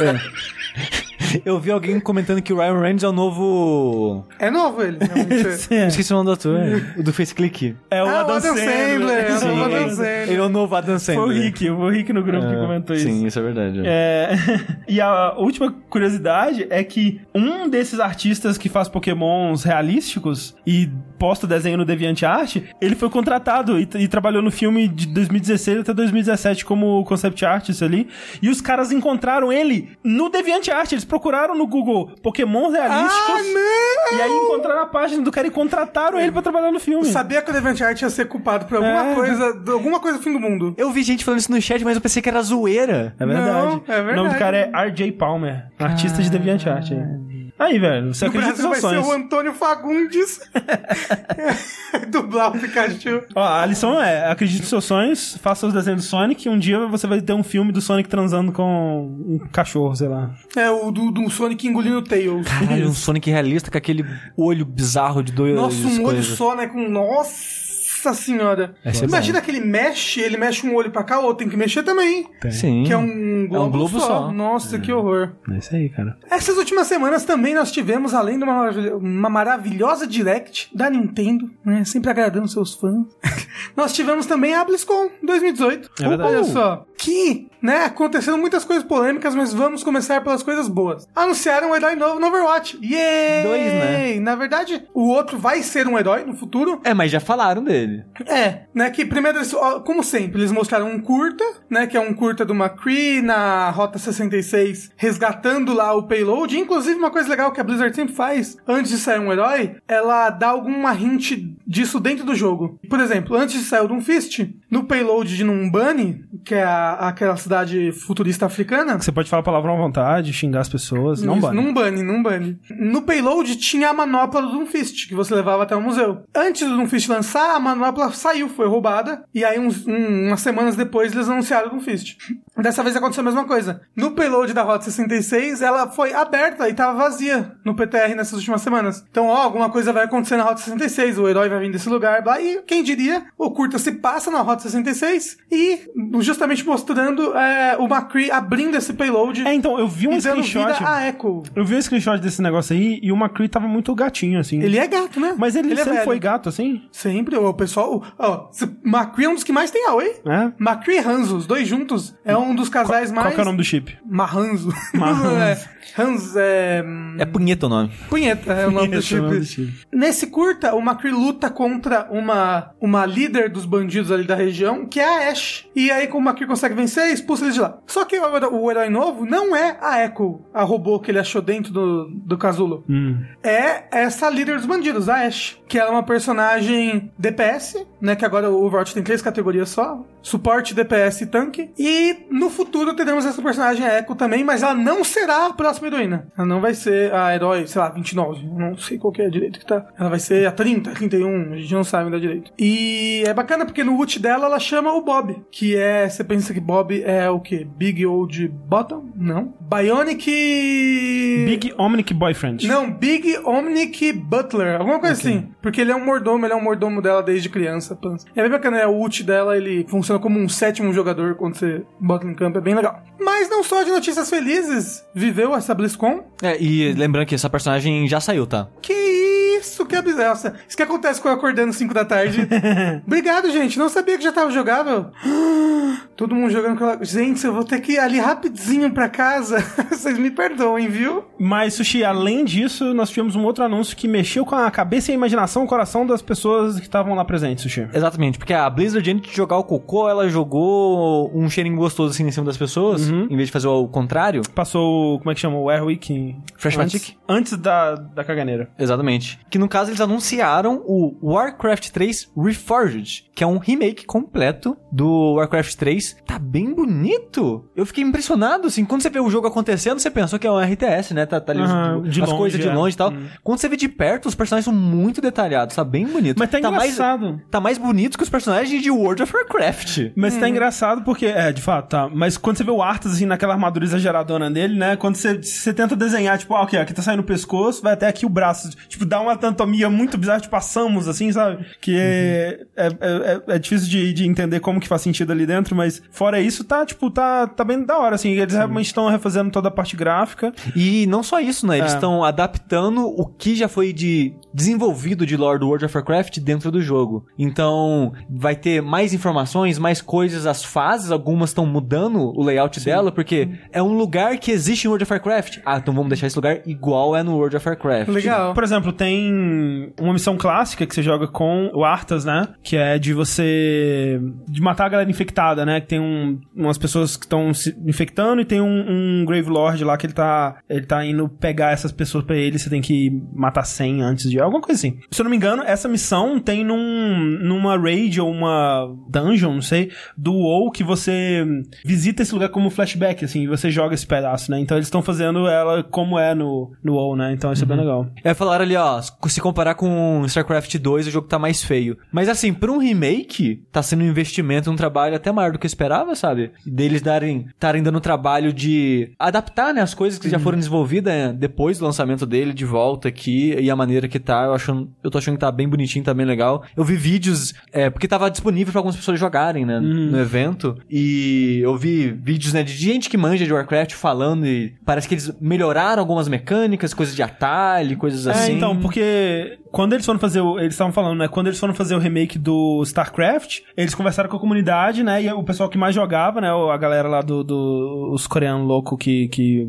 é. Eu vi alguém comentando que o Ryan Reynolds é o novo. É novo ele, é. Esqueci o nome do ator, o do Face Click. É o ah, Adam, Adam Sandler. Sandler. É sim, o Adam Sandler. Ele é o novo Adam Sandler. Foi o Rick, o Rick no grupo é, que comentou isso. Sim, isso é verdade. É... e a última curiosidade é que um desses artistas que faz pokémons realísticos e posta desenho no DeviantArt, ele foi contratado e, e, trabalhou no filme de 2016 até 2017 como concept artist ali. E os caras encontraram ele no DeviantArt. Eles procuraram no Google Pokémon realísticos. Ah, não! E aí encontraram a página do cara e contrataram ele pra trabalhar no filme. Eu sabia que o DeviantArt ia ser culpado por alguma é. coisa, alguma coisa do fim do mundo. Eu vi gente falando isso no chat, mas eu pensei que era zoeira. É verdade. Não, é verdade. O nome do cara é RJ Palmer, artista de DeviantArt. Aí. Aí, velho, você no acredita Brasil vai sonhos. ser o Antônio Fagundes dublar o Pikachu. Ó, a lição é, acredite nos seus sonhos, faça os desenhos do Sonic, e um dia você vai ter um filme do Sonic transando com um cachorro, sei lá. É, o do, do Sonic engolindo Tails. Caralho, um Sonic realista com aquele olho bizarro de dois Nossa, um olho só, né, com... Nossa! Nossa senhora. Imagina que ele mexe, ele mexe um olho pra cá, o outro tem que mexer também. Tem. Sim. Que é um globo, é um globo só. só. Nossa, é. que horror. É isso aí, cara. Essas últimas semanas também nós tivemos, além de uma, uma maravilhosa Direct da Nintendo, né? Sempre agradando seus fãs. nós tivemos também a BlizzCon 2018. É verdade. Olha só. Que né? Aconteceram muitas coisas polêmicas, mas vamos começar pelas coisas boas. Anunciaram um herói novo no Overwatch. Yay! Dois, né? Na verdade, o outro vai ser um herói no futuro. É, mas já falaram dele. É, né? Que primeiro, eles, como sempre, eles mostraram um curta, né? Que é um curta do McCree na Rota 66, resgatando lá o payload. Inclusive, uma coisa legal que a Blizzard sempre faz, antes de sair um herói, ela dá alguma hint disso dentro do jogo. Por exemplo, antes de sair o Doomfist, no payload de Numbani, que é a, aquela cidade futurista africana. Você pode falar palavrão à vontade, xingar as pessoas, não bane. Não bane, não bane. No payload tinha a manopla do Doomfist, que você levava até o museu. Antes do Doomfist lançar, a manopla saiu, foi roubada, e aí uns, um, umas semanas depois eles anunciaram o Doomfist. Dessa vez aconteceu a mesma coisa. No payload da Rota 66, ela foi aberta e tava vazia no PTR nessas últimas semanas. Então, ó, alguma coisa vai acontecer na Rota 66, o herói vai vir desse lugar, blá, e quem diria, o curta se passa na Rota 66 e justamente mostrando é, o McCree abrindo esse payload É, então, eu vi um e screenshot. vida a Echo. Eu vi um screenshot desse negócio aí e o McCree tava muito gatinho, assim. Ele é gato, né? Mas ele, é sempre velho. foi gato, assim? Sempre, o pessoal. Ó, McCree é um dos que mais tem Aoi. É? McCree e Hanzo, os dois juntos, é um dos casais mais. Qual que é o nome do chip? Mahanzo. Mahanzo. é, Hans é. É punheta o nome. Punheta é o nome do Esse é nome do chip. chip. Nesse curta, o McCree luta contra uma, uma líder dos bandidos ali da região, que é a Ash. E aí, como o McCree consegue vencer, expulsa ele de lá. Só que o, herói- o herói novo não é a Echo, a robô que ele achou dentro do, do casulo. Hum. É essa líder dos bandidos, a Ash. Que ela é uma personagem DPS, né? Que agora o Overwatch tem três categorias só. Suporte, DPS e tanque. E no futuro teremos essa personagem a Echo também, mas ela não será a próxima heroína. Ela não vai ser a herói, sei lá, 29. eu Não sei qual que é a direito que tá. Ela vai ser a 30, 31. A gente não sabe ainda direito. E é bacana porque no ult dela ela chama o Bob. Que é. Você pensa que Bob é o quê? Big Old Bottom? Não. Bionic. Big Omnic Boyfriend. Não, Big Omnic Butler, alguma coisa assim. Porque ele é um mordomo, ele é um mordomo dela desde criança. É bem bacana, é, o ult dela, ele funciona como um sétimo jogador quando você bota em campo, é bem legal. Mas não só de notícias felizes viveu essa BlizzCon. É, e lembrando que essa personagem já saiu, tá? Que isso, que absurdo. Isso que acontece quando eu acordando 5 da tarde. Obrigado, gente. Não sabia que já tava jogável. Todo mundo jogando aquela. Gente, eu vou ter que ir ali rapidinho pra casa. Vocês me perdoem, viu? Mas, Sushi, além disso, nós tivemos um outro anúncio que mexeu com a cabeça e a imaginação, o coração das pessoas que estavam lá presentes, Sushi. Exatamente, porque a Blizzard, antes de jogar o cocô, ela jogou um cheirinho gostoso assim em cima das pessoas, Uhum. em vez de fazer o contrário. Passou, como é que chama? O Airwick? Fresh antes, Matic? Antes da, da caganeira. Exatamente. Que no caso eles anunciaram o Warcraft 3 Reforged, que é um remake completo do Warcraft 3. Tá bem bonito. Eu fiquei impressionado, assim, quando você vê o jogo acontecendo, você pensou que é um RTS, né? Tá, tá ali Aham, as de longe, coisas de é. longe e tal. Hum. Quando você vê de perto, os personagens são muito detalhados, tá bem bonito. Mas tá mais, engraçado. tá mais bonito que os personagens de World of Warcraft. Mas tá engraçado porque, é, de fato, tá. Mas quando você vê o Arthas, assim, naquela armadura exageradona dele, né? Quando você, você tenta desenhar, tipo, ah, ok, aqui tá saindo o pescoço, vai até aqui o braço. Tipo, dá uma anatomia muito bizarra, tipo, passamos, assim, sabe? Que é, é, é, é difícil de, de entender como que faz sentido ali dentro, mas fora isso, tá, tipo, tá, tá bem da hora, assim. Eles realmente estão refazendo toda a parte gráfica. E não só isso, né? Eles É. estão adaptando o que já foi de desenvolvido de lore do World of Warcraft dentro do jogo. Então, vai ter mais informações, mais coisas, as fases, algumas estão mudando o layout dela, porque é um lugar que existe em World of Warcraft. Ah, então vamos deixar esse lugar igual é no World of Warcraft. Legal. Por exemplo, tem uma missão clássica que você joga com o Arthas, né? Que é de você. de matar a galera infectada, né? Tem um, umas pessoas que estão se infectando e tem um, um Grave Lord lá que ele tá. Ele tá indo pegar essas pessoas pra ele. Você tem que matar 100 antes de. alguma coisa assim. Se eu não me engano, essa missão tem num, numa raid ou uma dungeon, não sei, do WoW que você visita esse lugar como flashback, assim, e você joga esse pedaço, né? Então eles estão fazendo ela como é no, no WoW, né? Então isso é bem legal. É, falaram ali, ó, se comparar com StarCraft 2, o jogo tá mais feio. Mas assim, pra um remake, tá sendo um investimento, um trabalho até maior do que eu esperava, sabe? Deles darem, estarem dando trabalho de adaptar, né, as coisas que já foram desenvolvidas né, depois do lançamento dele de volta aqui e a maneira que tá, eu acho, eu tô achando que tá bem bonitinho, tá bem legal. Eu vi vídeos, é, porque tava disponível pra algumas pessoas jogarem, né, no evento, e eu vi vídeos, né, de gente que manja de Warcraft falando e parece que eles melhoraram algumas mecânicas, coisas de atalho, coisas assim. É, então, porque quando eles foram fazer o. Eles estavam falando, né? Quando eles foram fazer o remake do StarCraft, eles conversaram com a comunidade, né? E o pessoal que mais jogava, né? A galera lá do. do os coreanos loucos que, que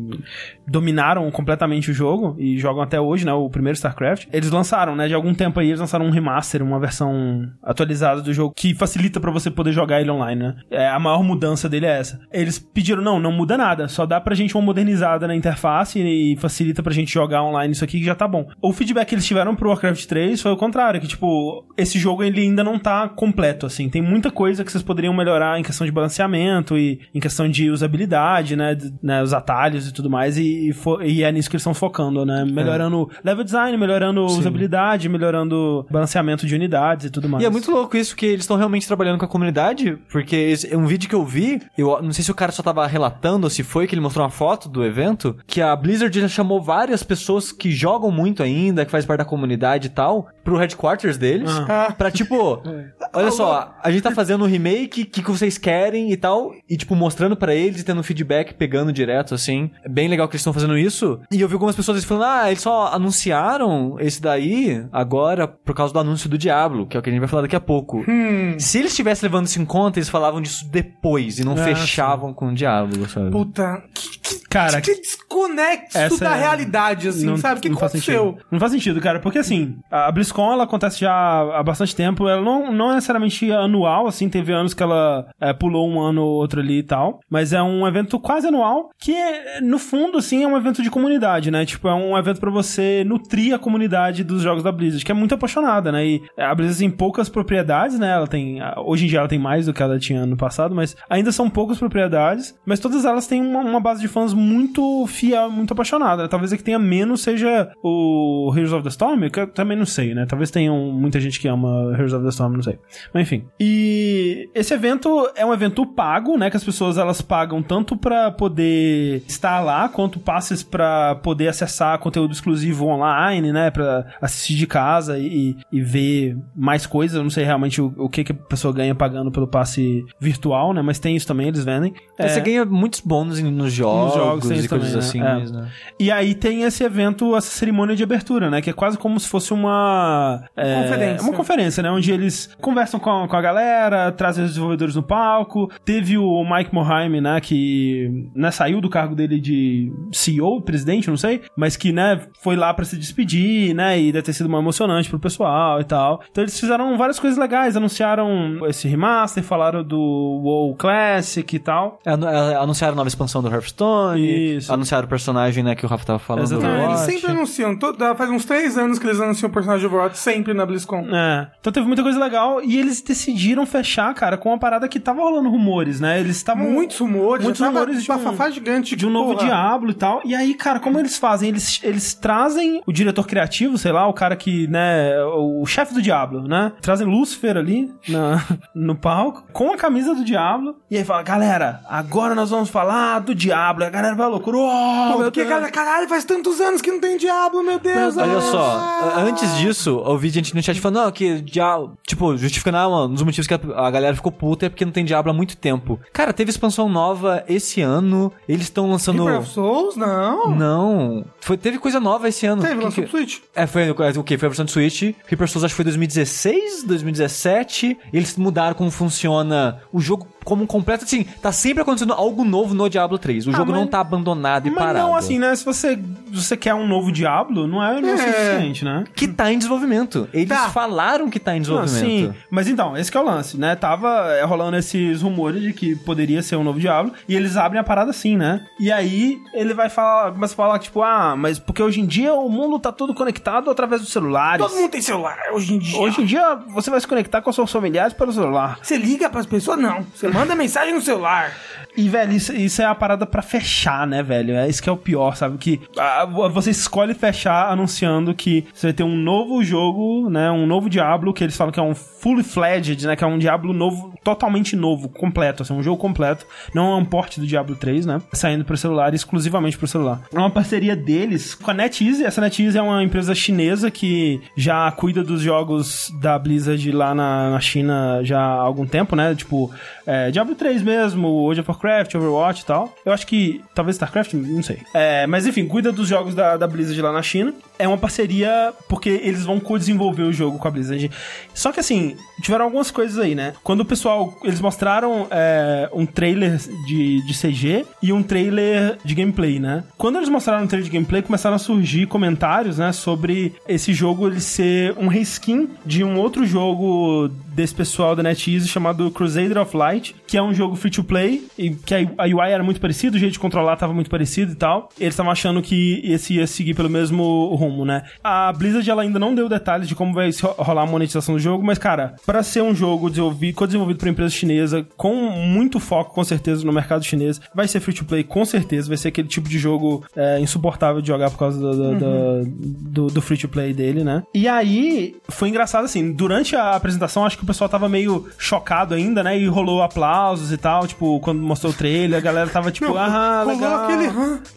dominaram completamente o jogo e jogam até hoje, né? O primeiro StarCraft. Eles lançaram, né? De algum tempo aí, eles lançaram um remaster, uma versão atualizada do jogo que facilita pra você poder jogar ele online, né? É, a maior mudança dele é essa. Eles pediram, não, não muda nada, só dá pra gente uma modernizada na interface e facilita pra gente jogar online isso aqui que já tá bom. O feedback que eles tiveram pro Warcraft 3 foi o contrário, que tipo, esse jogo ele ainda não tá completo, assim. Tem muita coisa que vocês poderiam melhorar em questão de balanceamento e em questão de usabilidade, né? d- né, os atalhos e tudo mais, e, e, e é nisso que eles estão focando, né? Melhorando level design, melhorando usabilidade, melhorando balanceamento de unidades e tudo mais. E é muito louco isso que eles estão realmente trabalhando com a comunidade, porque esse- um vídeo que eu vi, eu não sei se o cara só tava relatando ou se foi que ele mostrou uma foto do evento, que a Blizzard já chamou várias pessoas que jogam muito ainda, que faz parte da comunidade e tal pro headquarters deles. Ah. Pra tipo, olha só, a gente tá fazendo um remake, o que, que vocês querem e tal. E tipo, mostrando pra eles e tendo feedback, pegando direto, assim. É bem legal que eles estão fazendo isso. E eu vi algumas pessoas falando, ah, eles só anunciaram esse daí agora por causa do anúncio do Diablo, que é o que a gente vai falar daqui a pouco. Hum. Se eles estivessem levando isso em conta, eles falavam disso depois e não Ah, fechavam com o Diablo, sabe? Puta, que, que, Cara, que desconexo essa da é- realidade, assim, sabe? O que não faz aconteceu? sentido. Não faz sentido, cara, porque assim, a BlizzCon ela acontece já há bastante tempo, ela não, não é necessariamente anual, assim, teve anos que ela é, pulou um ano ou outro ali e tal, mas é um evento quase anual, que é, no fundo, assim, é um evento de comunidade, né? Tipo, é um evento pra você nutrir a comunidade dos jogos da Blizzard, que é muito apaixonada, né? E a Blizzard tem poucas propriedades, né? Ela tem, hoje em dia ela tem mais do que ela tinha no passado, mas ainda são poucas propriedades, mas todas elas têm uma, uma base de fãs muito fiel, muito apaixonada. Talvez a que tenha menos seja o Heroes of the Storm, que eu também não sei, né? Talvez tenham muita gente que ama Heroes of the Storm, não sei. Mas enfim. E esse evento é um evento pago, né? Que as pessoas elas pagam tanto pra poder estar lá, quanto passes pra poder acessar conteúdo exclusivo online, né? Pra assistir de casa e, e ver mais coisas. Eu não sei realmente o, o que, que a pessoa ganha pagando pelo passe virtual, né? Mas tem isso também, eles vendem. É. Você ganha muitos bônus nos jogos, jogos tem e coisas também, assim. né? É. mas, né? E aí tem esse evento, essa cerimônia de abertura, né? Que é quase como se fosse uma... é, Conferência. Uma conferência, né? Onde eles conversam com a, com a galera, trazem os desenvolvedores no palco. Teve o Mike Morhaime, né? Que né, saiu do cargo dele de CEO, presidente, não sei. Mas que, né? Foi lá pra se despedir, né? E deve ter sido uma emocionante pro pessoal e tal. Então eles fizeram várias coisas legais. Anunciaram esse remaster, falaram do WoW Classic e tal. Anu- é, Anunciaram a nova expansão do Hearthstone. Isso. Anunciaram o personagem, né, que o Rafa tava falando. Exatamente. Ah, eles sempre anunciam. todo- faz uns três anos que eles anunciam o personagem de Overwatch sempre na BlizzCon. É. Então teve muita coisa legal e eles decidiram fechar, cara, com uma parada que tava rolando rumores, né? Eles estavam. Muitos rumores, Muitos rumores de um- bafafá gigante de um novo porra, Diablo e tal. E aí, cara, como eles fazem? Eles, eles trazem o diretor criativo, sei lá, o cara que, né, o chefe do Diablo, né? Trazem Lúcifer ali na, no palco, com a camisa do Diablo. E aí fala, galera, agora nós vamos falar do Diablo. A galera vai loucura. Oh, meu Porque, Deus. cara, caralho, faz tantos anos que não tem Diablo, meu Deus. Olha só, antes disso, eu vi gente no chat falando, não, que Diablo, tipo, justificando, ah, um dos motivos que a, galera ficou puta é porque não tem Diablo há muito tempo. Cara, teve expansão nova esse ano, eles estão lançando... Reaper of Souls? Não. Não, foi, teve coisa nova esse ano. Teve, lançou que- Switch. É, foi o que? Foi a versão de Switch. Reaper Souls acho que foi 2016, 2017. Eles mudaram como funciona o jogo como um completo. Assim, tá sempre acontecendo algo novo no Diablo 3. O Ah, jogo mas- não tá abandonado e Mas parado. não, assim, né? Se você, você quer um novo Diablo, não é, não é, É. suficiente, né? Que tá em desenvolvimento. Eles Tá. falaram que tá em Não, desenvolvimento. sim, mas então, esse que é o lance, né? Tava é, rolando esses rumores de que poderia ser um novo Diablo, e eles abrem a parada assim, né? E aí ele vai falar, começa a falar, tipo, ah, mas porque hoje em dia o mundo tá todo conectado através dos celulares. Todo mundo tem celular hoje em dia. Hoje em dia você vai se conectar com os seus familiares pelo celular. Você liga pras pessoas? Não. Você manda mensagem no celular. E, velho, isso, isso é a parada pra fechar, né, velho? É isso que é o pior, sabe? Que ah, você escolhe fechar anunciando que você vai ter um novo jogo, né? Um novo Diablo, que eles falam que é um fully fledged, né? Que é um Diablo novo, totalmente novo, completo, assim, um jogo completo. Não é um port do Diablo 3, né? Saindo pro celular, exclusivamente pro celular. É uma parceria deles com a NetEase. Essa NetEase é uma empresa chinesa que já cuida dos jogos da Blizzard lá na, na China já há algum tempo, né? Tipo, é, Diablo 3 mesmo, of Warcraft, Overwatch e tal. Eu acho que, talvez StarCraft, não sei. É, mas enfim, cuida dos jogos da, da Blizzard lá na China. É uma parceria porque eles vão co-desenvolver o jogo com a Blizzard. Só que assim, tiveram algumas coisas aí, né? Quando o pessoal, eles mostraram é, um trailer de, de CG e um trailer de gameplay, né? Quando eles mostraram o trailer de gameplay, começaram a surgir comentários, né? Sobre esse jogo ele ser um reskin de um outro jogo desse pessoal da NetEase chamado Crusader of Light, que é um jogo free to play, e que a UI era muito parecida, o jeito de controlar tava muito parecido e tal. Eles estavam achando que esse ia seguir pelo mesmo rumo, né? A Blizzard ela ainda não deu detalhes de como vai rolar a monetização do jogo, mas cara, para ser um jogo desenvolvido, co-desenvolvido por empresa chinesa, com muito foco com certeza no mercado chinês, vai ser free to play com certeza, vai ser aquele tipo de jogo é, insuportável de jogar por causa do, do, do- do- do free to play dele, né? E aí foi engraçado assim, durante a apresentação acho que o pessoal tava meio chocado ainda, né? E rolou aplausos e tal, tipo, quando mostrou o trailer, a galera tava tipo, ah, legal. aquele?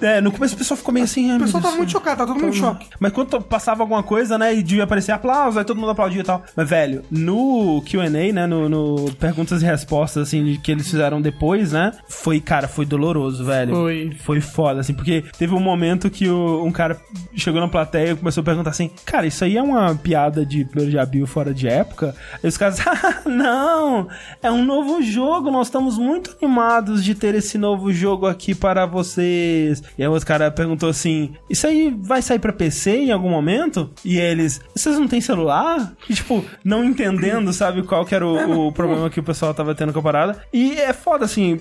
É, no começo o pessoal ficou meio assim, ah, O pessoal tava muito chocado, tá todo mundo em choque. Mas quando passava alguma coisa, né, e devia aparecer aplauso, aí todo mundo aplaudia e tal. Mas, velho, no Q&A, né, no, no perguntas e respostas, assim, que eles fizeram depois, né, foi, cara, foi doloroso, velho. Foi. Foi foda, assim, porque teve um momento que o, um cara chegou na plateia e começou a perguntar assim, cara, isso aí é uma piada de primeiro de abril fora de época? E os caras, ah, não, é um novo jogo, nós estamos muito animados de ter esse novo jogo aqui para vocês. E aí os cara perguntou assim, isso aí vai sair pra PC em algum momento? E eles, vocês não têm celular? E, tipo, não entendendo, sabe, qual que era o, o problema que o pessoal tava tendo com a parada. E é foda, assim,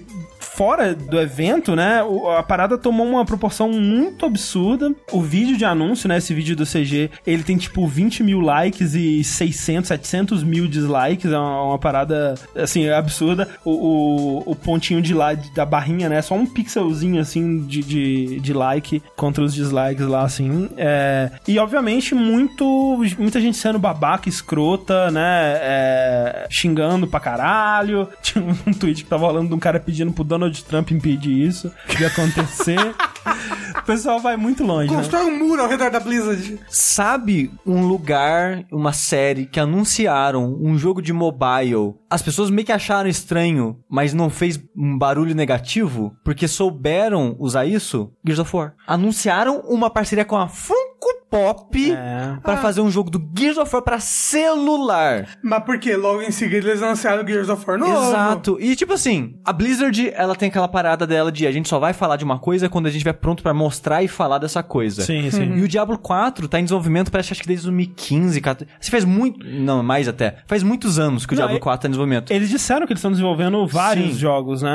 fora do evento, né, a parada tomou uma proporção muito absurda. O vídeo de anúncio, né, esse vídeo do CG, ele tem tipo 20 mil likes e 600, 700 mil dislikes. É uma, uma parada, assim, absurda. O, o, o pontinho de lá, da barrinha, né, só um pixelzinho, assim, de, de, de like contra os dislikes lá, assim. É, e, obviamente, muito, muita gente sendo babaca, escrota, né, é, xingando pra caralho. Tinha um tweet que tava rolando de um cara pedindo pro Donald Trump impedir isso de acontecer. o pessoal vai muito longe, né? Constrói um muro ao redor da Blizzard. Sabe um lugar, uma série que anunciaram um jogo de mobile? As pessoas meio que acharam estranho, mas não fez um barulho negativo, porque souberam usar isso? Gears of War. Anunciaram uma parceria com a Funko Pop É. pra fazer um jogo do Gears of War pra celular. Mas por quê? Logo em seguida eles anunciaram o Gears of War novo. Exato. E tipo assim, a Blizzard, ela tem aquela parada dela de a gente só vai falar de uma coisa quando a gente estiver pronto pra mostrar e falar dessa coisa. Sim, sim. E o Diablo 4 tá em desenvolvimento, parece acho que desde 2015, 14. Assim, faz muito. Não, mais até. Faz muitos anos que o Não, Diablo e- 4 tá em desenvolvimento. Eles disseram que eles estão desenvolvendo vários Sim. jogos, né?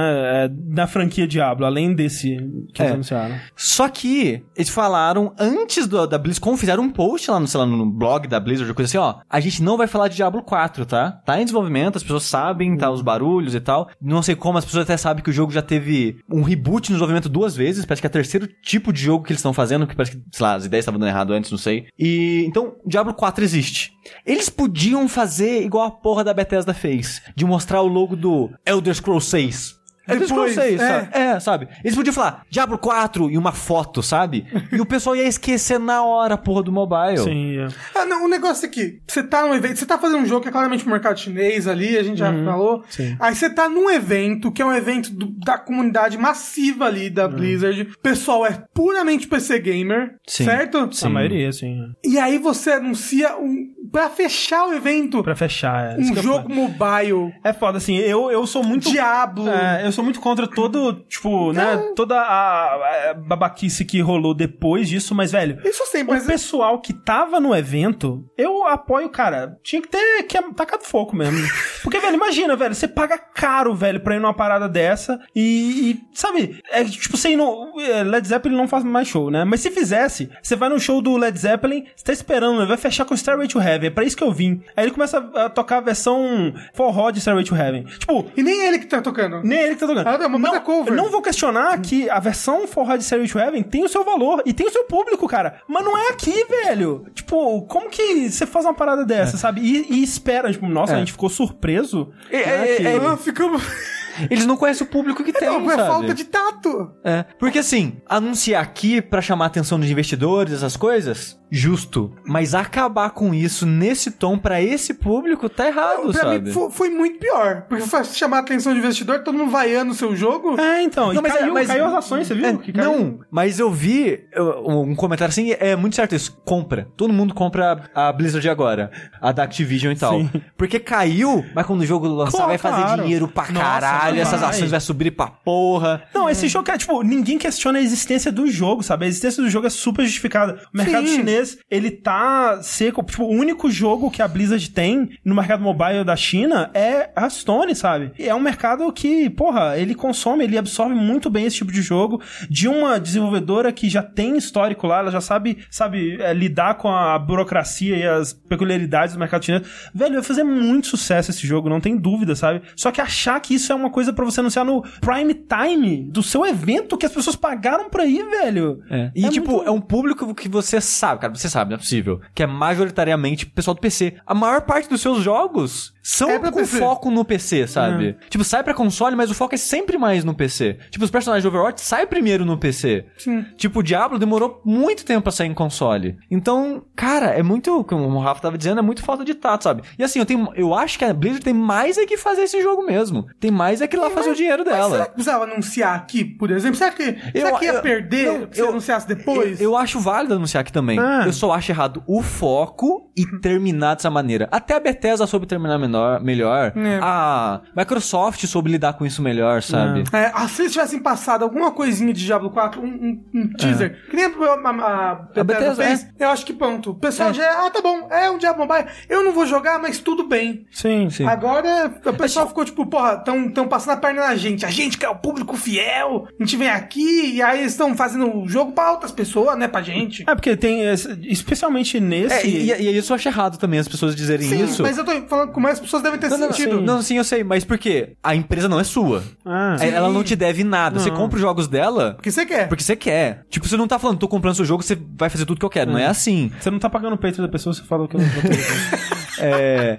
é, da franquia Diablo, além desse que eles É. anunciaram. Só que eles falaram antes do, da BlizzCon, fizeram um post lá no, sei lá, no blog da Blizzard, coisa assim, ó. A gente não vai falar de Diablo 4, tá? Tá em desenvolvimento, as pessoas sabem, tá, os barulhos e tal. Não sei como, as pessoas até sabem que o jogo já teve um reboot no desenvolvimento duas vezes. Parece que é o terceiro tipo de jogo que eles estão fazendo, que parece que, sei lá, as ideias estavam dando errado antes, não sei. E, então, Diablo 4 existe. Eles podiam fazer igual a porra da Bethesda fez, de mostrar o logo do Elder Scrolls 6. Scrolls Depois, 6, é. sabe? É, sabe? Eles podiam falar Diablo 4 e uma foto, sabe? e o pessoal ia esquecer na hora a porra do mobile. Sim, é. Ah, não, o negócio é que você tá num evento, você tá fazendo um jogo que é claramente pro mercado chinês ali, a gente já falou. sim. Aí você tá num evento que é um evento do- da comunidade massiva ali da Blizzard. O pessoal é puramente PC gamer, Sim. certo? A maioria, sim. E aí você anuncia um para fechar o evento Pra fechar, é. Um jogo mobile É foda, assim, eu, eu sou muito. Diablo. É, eu sou muito contra todo, tipo, né, toda a, a babaquice que rolou depois disso, mas, velho, Isso sei, o mas pessoal que tava no evento, eu apoio, cara, tinha que ter que tacado fogo mesmo. Porque, velho, imagina, velho, você paga caro, velho, pra ir numa parada dessa e, e, sabe, é tipo, você ir no. é, Led Zeppelin não faz mais show, né? Mas se fizesse, você vai no show do Led Zeppelin, você tá esperando, vai fechar com Stairway to Heaven, é pra isso que eu vim. Aí ele começa a tocar a versão forró de Stairway to Heaven. Tipo, e nem ele que tá tocando. nem ele que tá tocando. Ah, é uma banda não, cover. eu não vou questionar que a versão forró de Stairway to Heaven tem o seu valor e tem o seu público, cara. Mas não é aqui, velho. Tipo, como que você faz uma parada dessa, sabe? E, e espera, tipo, nossa, É. a gente ficou surpreso. É, né, é, que- é, ficamos. Eles não conhecem o público que tem, Não, é sabe? falta de tato. É, porque assim, anunciar aqui pra chamar a atenção dos investidores, essas coisas, justo. Mas acabar com isso nesse tom pra esse público tá errado, pra sabe? mim fo- foi, muito pior. Porque foi chamar a atenção do investidor, todo mundo vaiando o seu jogo. É, então. Não, e mas é- caiu, mas- caiu as ações, você viu? É, não, mas eu vi um comentário assim, é muito certo isso. Compra. Todo mundo compra a Blizzard agora. A da Activision e tal. Sim. Porque caiu, mas quando o jogo lançar Claro, vai fazer claro. dinheiro pra Nossa, caralho, vai. essas ações vai subir pra porra. Não, esse jogo é, tipo, ninguém questiona a existência do jogo, sabe? A existência do jogo é super justificada. O mercado Sim. chinês, ele tá seco. Tipo, o único jogo que a Blizzard tem no mercado mobile da China é a Stone, sabe? E é um mercado que, porra, ele consome, ele absorve muito bem esse tipo de jogo de uma desenvolvedora que já tem histórico lá, ela já sabe, sabe, é, lidar com a burocracia e as peculiaridades do mercado chinês. Velho, vai fazer muito sucesso esse jogo, não tem dúvida, sabe? Só que achar que isso é uma coisa pra você anunciar no prime time do seu evento que as pessoas pagaram pra ir, velho. É. E, É tipo, muito- é um público que você sabe, cara, você sabe, não é possível. Que é majoritariamente pessoal do PC. A maior parte dos seus jogos são É com PC. foco no PC, sabe? Tipo, sai pra console, mas o foco é sempre mais no PC. Tipo, os personagens de Overwatch saem primeiro no PC. Sim. Tipo, o Diablo demorou muito tempo pra sair em console. Então, cara, é muito, como o Rafa tava dizendo, é muito falta de tato, sabe? E assim, eu tenho, eu acho que a Blizzard tem mais é que fazer esse jogo mesmo. Tem mais é que ir lá fazer o dinheiro Mas será dela. que precisava anunciar aqui, por exemplo? Será que, será que ia eu- perder não, se eu- anunciasse depois? Eu, eu acho válido anunciar aqui também. Ah. Eu só acho errado o foco e terminar dessa maneira. Até a Bethesda soube terminar menor, melhor. É. A Microsoft soube lidar com isso melhor, sabe? É, ah, se eles tivessem passado alguma coisinha de Diablo 4, um, um- um teaser, que nem a, a, a Bethesda Bethesda, fez, eu acho que pronto. O pessoal já é, ah, tá bom, é um Diablo Mobile, eu não vou jogar, mas tudo bem. Sim, sim. Agora, o pessoal ficou tipo, porra, tão, tão passando a perna na gente. A gente que é o público fiel, a gente vem aqui e aí eles estão fazendo o jogo pra outras pessoas, né, pra gente. É, porque tem, esse- especialmente nesse... É, e, e- e isso eu acho errado também, as pessoas dizerem Sim, isso. mas eu tô falando como as pessoas devem ter Não, não, sentido. não, sim, eu sei, mas por quê? A empresa não é sua. Ah, É, Ela não te deve nada. Você Não. compra os jogos dela Porque você quer. porque você quer. Tipo, você não tá falando, tô comprando seu jogo, você vai fazer tudo que eu quero. Não é assim. Você não tá pagando o peito da pessoa, você fala o que ela vai ter. É.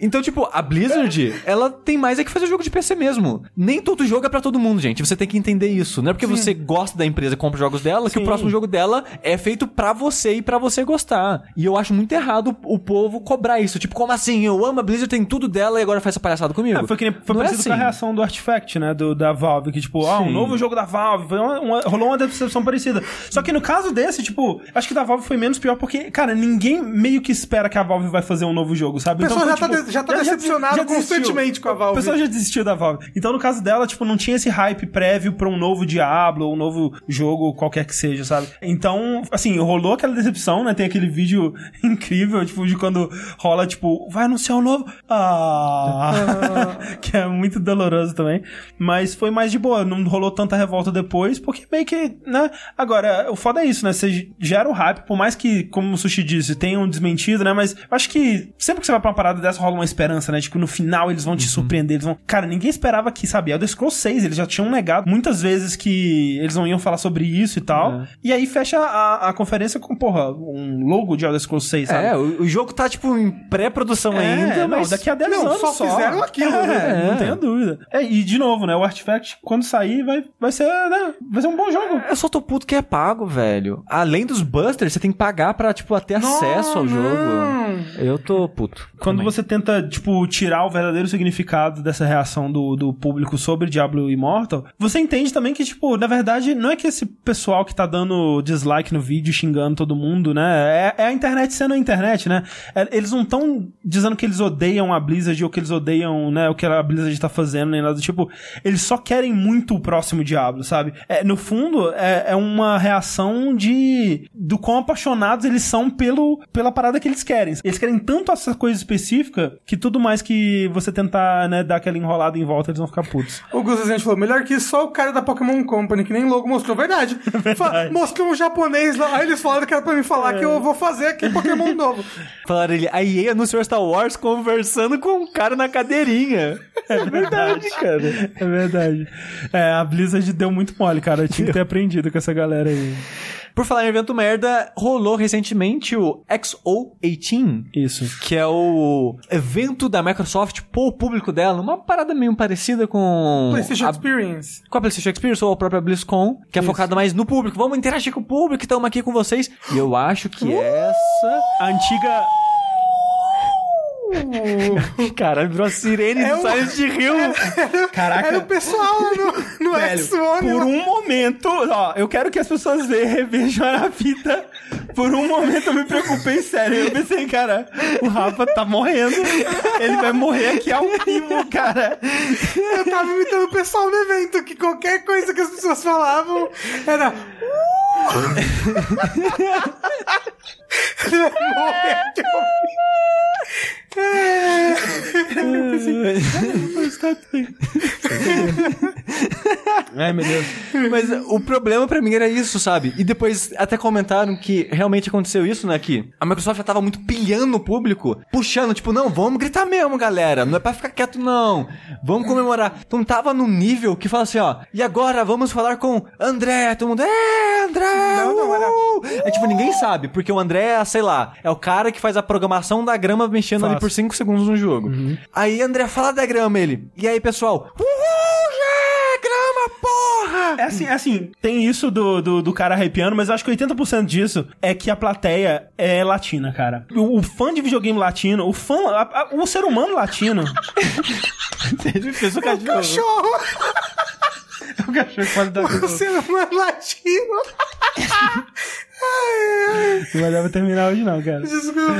Então, tipo, a Blizzard, ela tem mais é que fazer jogo de PC mesmo. Nem todo jogo é pra todo mundo, gente. Você tem que entender isso. Não é porque você gosta da empresa e compra jogos dela que Sim. o próximo jogo dela é feito pra você e pra você gostar. E eu acho muito errado o povo cobrar isso. Tipo, como assim? Eu amo a Blizzard, tem tudo dela e agora faz essa palhaçada comigo. É, foi que nem, foi Não é parecido com a assim. reação do Artifact, né? Do, da Valve, que tipo, ah, um Sim. novo jogo da Valve. Uma- uma- rolou uma decepção parecida. Só que no caso desse, tipo, acho que da Valve foi menos pior porque, cara, ninguém meio que espera que a Valve vai fazer um novo jogo, sabe? O pessoal foi, já tá de- já tá decepcionado desistiu. constantemente com a Valve. O pessoal já desistiu da Valve. Então, no caso dela, tipo, não tinha esse hype prévio pra um novo Diablo ou um novo jogo, qualquer que seja, sabe? Então, assim, rolou aquela decepção, né? Tem aquele vídeo incrível, tipo, de quando rola, tipo, vai anunciar um novo. Ah! que é muito doloroso também. Mas foi mais de boa, não rolou tanta revolta depois, porque meio que, né? Agora, o foda é isso, né? Você gera o hype, por mais que, como o Sushi disse, tenham desmentido, né? Mas eu acho que sempre que você vai pra uma parada dessa, rola uma esperança, né? Tipo, no final eles vão te surpreender, eles vão... Cara, ninguém esperava que, sabe, Elder Scrolls 6, eles já tinham negado muitas vezes que eles não iam falar sobre isso e tal. E aí fecha a, a conferência com, porra, um logo de Elder Scrolls 6, sabe? É, o, o jogo tá, tipo, em pré-produção É, ainda, não, mas... daqui a 10 Não, anos só só. fizeram aquilo, É, né? Não É. tenho dúvida. É, e de novo, né? O Artifact, quando sair, vai, vai ser, né? Vai ser um bom jogo. Eu só tô puto que é pago, velho. Além dos busters, você tem que pagar pra, tipo, ter acesso ao não. jogo. Eu tô puto. Quando também. você tenta, tipo, tirar o verdadeiro significado dessa reação do, do público sobre Diablo Immortal, você entende também que, tipo, na verdade, não é que esse pessoal que tá dando dislike no vídeo, xingando todo mundo, né? É, é a internet sendo a internet, né? É, eles não estão dizendo que eles odeiam a Blizzard ou que eles odeiam, né, o que a Blizzard tá fazendo, nem nada tipo. Eles só querem muito o próximo Diablo, sabe? É, no fundo, é, é uma reação de do quão apaixonados eles são pelo, pela parada que eles querem. Eles querem tanto essa coisa específica que tudo mais que você tentar, né, dar aquela enrolada em volta, eles vão ficar putos. O Gus Rezende falou, melhor que isso, só o cara da Pokémon Company, que nem logo mostrou. Verdade. Fa- Mostrou um japonês lá, aí eles falaram que era pra mim falar que eu vou fazer aqui Pokémon novo. Falaram ele, a EA anunciou Star Wars conversando com um cara na cadeirinha. É verdade, cara. É verdade. É, a Blizzard deu muito mole, cara. Eu tinha que ter aprendido com essa galera aí. Por falar em evento merda, rolou recentemente o XO18, Isso. que é o evento da Microsoft pro público dela, uma parada meio parecida com PlayStation a, Experience. com a PlayStation Experience ou a própria BlizzCon, que é focada mais no público. Vamos interagir com o público, estamos aqui com vocês. E eu acho que essa... A antiga. Caralho, virou a sirene É do o- Silent Hill. Caraca. Era o pessoal no, no Velho, X1. por um momento, ó, eu quero que as pessoas ve- revejam a fita. Por um momento eu me preocupei sério. Eu pensei, cara, o Rafa tá morrendo. Ele vai morrer aqui ao vivo, cara. Eu tava imitando o pessoal no evento, que qualquer coisa que as pessoas falavam era... De Ai, meu Deus. Mas o problema pra mim era isso, sabe? E depois até comentaram que realmente aconteceu isso, né? Que a Microsoft já tava muito pilhando o público, puxando, tipo, não, vamos gritar mesmo, galera. Não é pra ficar quieto, não. Vamos comemorar. Então tava num nível que fala assim, ó, e agora vamos falar com André. Todo mundo, é, André! Não, não, era- uhul!" É tipo, ninguém sabe, porque o André é, sei lá, é o cara que faz a programação da grama mexendo ali Faço. por 5 segundos no jogo. Aí André fala da grama, ele. E aí, pessoal, uhul! É assim, é assim, tem isso do, do, do cara hypeando, mas eu acho que 80% disso é que a plateia é latina, cara. O, o fã de videogame latino, o fã, a- a- o ser humano latino. Fez o cachorro. Cachorro! o cachorro pode dar Você não é latino! Não vai dar pra terminar hoje, não, cara. desculpa.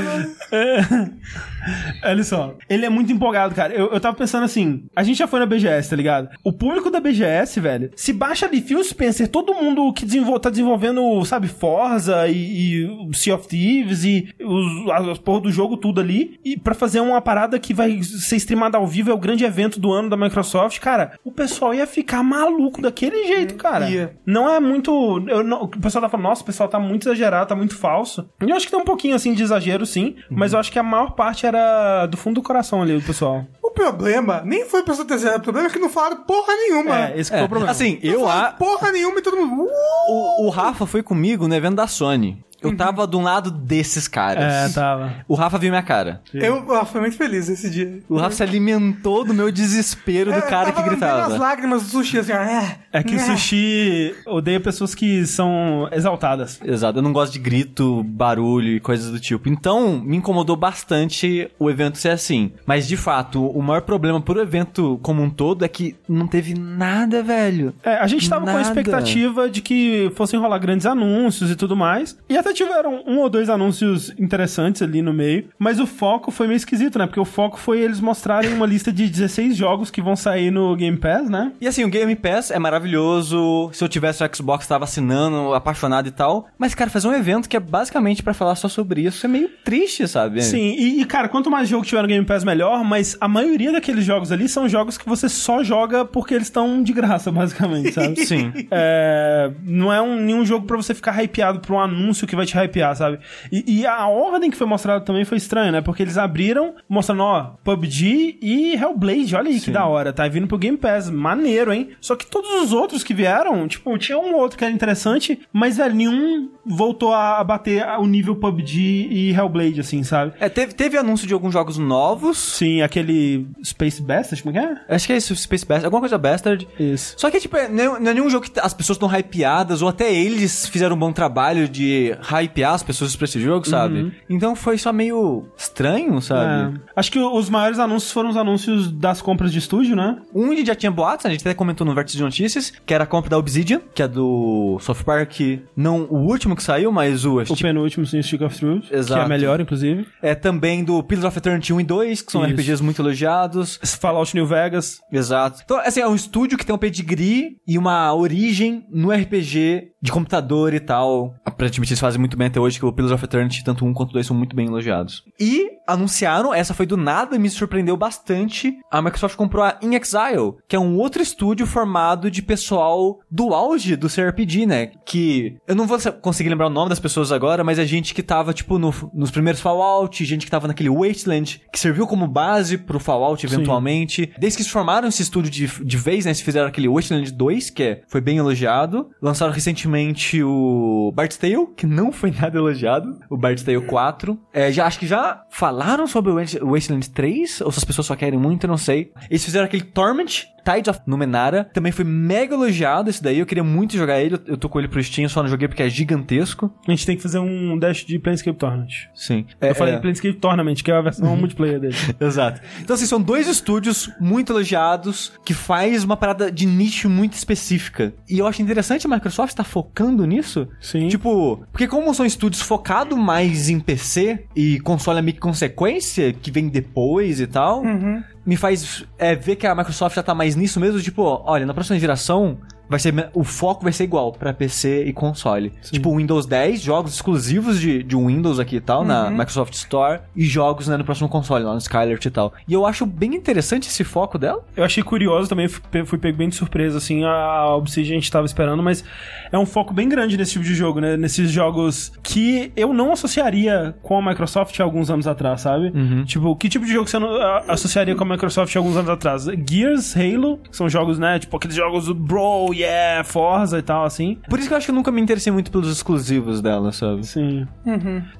Olha só, ele é muito empolgado, cara. Eu, eu tava pensando assim, a gente já foi na BGS, tá ligado? O público da BGS, velho, se baixa ali Phil Spencer, todo mundo que desenvol tá desenvolvendo, sabe, Forza e, e Sea of Thieves e os, as, as porra do jogo tudo ali, e pra fazer uma parada que vai ser streamada ao vivo, é o grande evento do ano da Microsoft, cara, o pessoal ia ficar maluco daquele jeito, cara. Ia. Não é muito. eu não- o pessoal tá falando, nossa, o pessoal tá muito exagerado, tá muito falso. E eu acho que tem um pouquinho assim de exagero, sim. Mas eu acho que a maior parte era do fundo do coração ali, do pessoal. O problema nem foi pessoa ter zero, o problema é que não falaram porra nenhuma. É, esse que foi o problema. Assim, Não eu a, porra nenhuma e todo mundo. Uh! o, o Rafa foi comigo no evento da Sony. Eu tava do lado desses caras. É, tava. O Rafa viu minha cara. Eu, eu fui muito feliz esse dia. O Rafa se alimentou do meu desespero do É, cara que tava vendo as gritava. lágrimas do sushi, assim, ó, é. É que o é. sushi odeia pessoas que são exaltadas. Exato, eu não gosto de grito, barulho e coisas do tipo. Então, me incomodou bastante o evento ser assim. Mas, de fato, o maior problema pro evento como um todo é que não teve nada, velho. É, a gente tava com a Nada. expectativa de que fossem rolar grandes anúncios e tudo mais. E até tiveram um ou dois anúncios interessantes ali no meio. Mas o foco foi meio esquisito, né? Porque o foco foi eles mostrarem uma lista de 16 jogos que vão sair no Game Pass, né? E assim, o Game Pass é maravilhoso. Se eu tivesse o Xbox, tava assinando, apaixonado e tal. Mas, cara, fazer um evento que é basicamente pra falar só sobre isso é meio triste, sabe? Sim, e, e, cara, quanto mais jogo tiver no Game Pass, melhor, mas a maioria daqueles jogos ali são jogos que você só joga porque eles estão de graça, basicamente, sabe? Sim. É, não é um, nenhum jogo pra você ficar hypeado por um anúncio que vai te hypear, sabe? E, e a ordem que foi mostrada também foi estranha, né? Porque eles abriram mostrando, ó, PUBG e Hellblade, olha aí que da hora, tá vindo pro Game Pass, maneiro, hein? Só que todos os outros que vieram, tipo, tinha um outro que era interessante, mas, velho, nenhum voltou a bater o nível PUBG e Hellblade, assim, sabe? É, teve, teve anúncio de alguns jogos novos. Sim, aquele Space Bastard, como é que é? Acho que é isso, Space Bastard, alguma coisa Bastard. Isso. Só que, tipo, não é não é nenhum jogo que as pessoas estão hypeadas, ou até eles fizeram um bom trabalho de hypear as pessoas pra esse jogo, sabe? Então foi só meio estranho, sabe? É. Acho que os maiores anúncios foram os anúncios das compras de estúdio, né? Um já tinha boatos, a gente até comentou no Vértice de Notícias, que era a compra da Obsidian, que é do Soft Park, não o último que saiu, mas o... O penúltimo, sim, Stick of Truth. Exato. Que é melhor, inclusive. É também do Pillars of Eternity 1 e 2, que são Isso. RPGs muito elogiados. Fallout New Vegas. Exato. Então, assim, é um estúdio que tem um pedigree e uma origem no RPG de computador e tal. Aparentemente eles fazem muito bem até hoje, que o Pillars of Eternity, tanto um quanto dois, são muito bem elogiados. E anunciaram, essa foi do nada e me surpreendeu bastante, a Microsoft comprou a In Exile, que é um outro estúdio formado de pessoal do auge do CRPG, né? Que eu não vou conseguir lembrar o nome das pessoas agora, mas é gente que tava, tipo, no- nos primeiros Fallout, gente que tava naquele Wasteland, que serviu como base pro Fallout eventualmente. Desde que se formaram esse estúdio de, de vez, né? Se fizeram aquele Wasteland 2, que é, foi bem elogiado. Lançaram recentemente o Bard's Tale, que não foi nada elogiado. O Bard's Tale 4. É, já, acho que já falaram sobre o Waste- o Wasteland 3, ou se as pessoas só querem muito, não sei. Eles fizeram aquele Torment, Tides of Numenara. Também foi mega elogiado esse daí. Eu queria muito jogar ele. Eu- tô com ele pro Steam, só não joguei porque é gigantesco. A gente tem que fazer um dash de Planescape Tournament. Sim. Eu falei Planescape Tournament, que é a versão multiplayer dele. Exato. Então, assim, são dois estúdios muito elogiados que faz uma parada de nicho muito específica. E eu acho interessante a Microsoft estar focando nisso. Sim. Tipo, porque como são estúdios focados mais em PC e console é meio que consequência, que vem depois e tal, me faz é, ver que a Microsoft já tá mais nisso mesmo. Tipo, olha, na próxima geração vai ser o foco vai ser igual pra PC e console. Tipo, Windows 10, jogos exclusivos de, de Windows aqui e tal, na Microsoft Store, e jogos né, no próximo console, lá no Skyler e tal. E eu acho bem interessante esse foco dela. Eu achei curioso também, fui, fui pego bem de surpresa, assim, a Obsidian a gente tava esperando, mas é um foco bem grande nesse tipo de jogo, né? Nesses jogos que eu não associaria com a Microsoft há alguns anos atrás, sabe? Tipo, que tipo de jogo você não associaria com a Microsoft há alguns anos atrás? Gears, Halo, que são jogos, né? Tipo, aqueles jogos Bro, yeah, Forza e tal, assim. Por isso que eu acho que eu nunca me interessei muito pelos exclusivos dela, sabe? Sim.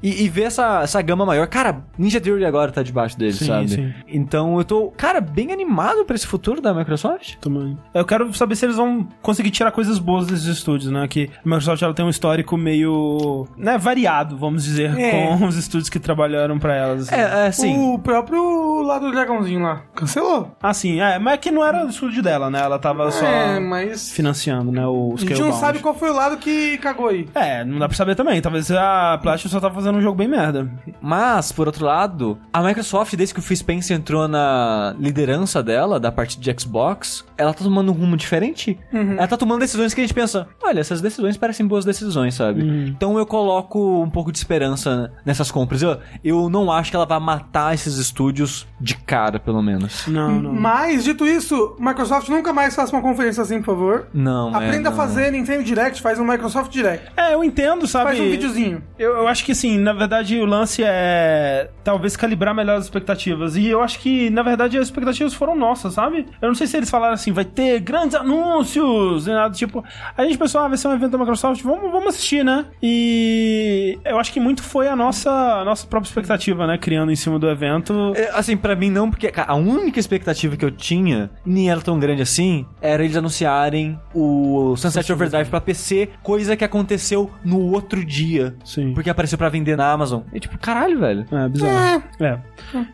E, e ver essa, essa gama maior. Cara, Ninja Theory agora tá debaixo dele, Sim, sabe? sim. Então eu tô, cara, bem animado pra esse futuro da Microsoft. Também. Eu quero saber se eles vão conseguir tirar coisas boas desses estúdios, né? Que a Microsoft ela tem um histórico meio, né, variado, vamos dizer, É. com os estúdios que trabalharam pra elas. assim. É, é sim. O próprio lado do dragãozinho lá. Cancelou. Ah, sim, é, mas é que não era o estúdio dela, né? Ela tava só É, mas. Financiando, né, o A gente não sabe qual foi o lado que cagou aí. É, não dá pra saber também. Talvez a Platinum só tá fazendo um jogo bem merda. Mas, por outro lado, a Microsoft, desde que o Phil Spencer entrou na liderança dela, da parte de Xbox, ela tá tomando um rumo diferente. Ela tá tomando decisões que a gente pensa, olha, essas decisões parecem boas decisões, sabe? Então eu coloco um pouco de esperança nessas compras. Eu, eu não acho que ela vai matar esses estúdios de cara, pelo menos. Não, não. Mas, dito isso, Microsoft nunca mais faça uma conferência assim, por favor. Não, é, Aprenda a não. fazer Nintendo Direct, faz um Microsoft Direct. É, eu entendo, sabe? Faz um videozinho. Eu, eu acho que assim, na verdade, o lance é talvez calibrar melhor as expectativas. E eu acho que, na verdade, as expectativas foram nossas, sabe? Eu não sei se eles falaram assim, vai ter grandes anúncios e nada, tipo. A gente pensou, ah, vai ser um evento da Microsoft, vamos, vamos assistir, né? E eu acho que muito foi a nossa, a nossa própria expectativa, né? Criando em cima do evento. É, Assim, pra mim não, porque a única expectativa que eu tinha, nem era tão grande assim, era eles anunciarem o Sunset Overdrive pra PC, coisa que aconteceu no outro dia. Sim. Porque apareceu pra vender na Amazon. E tipo, caralho, velho. É, bizarro. É.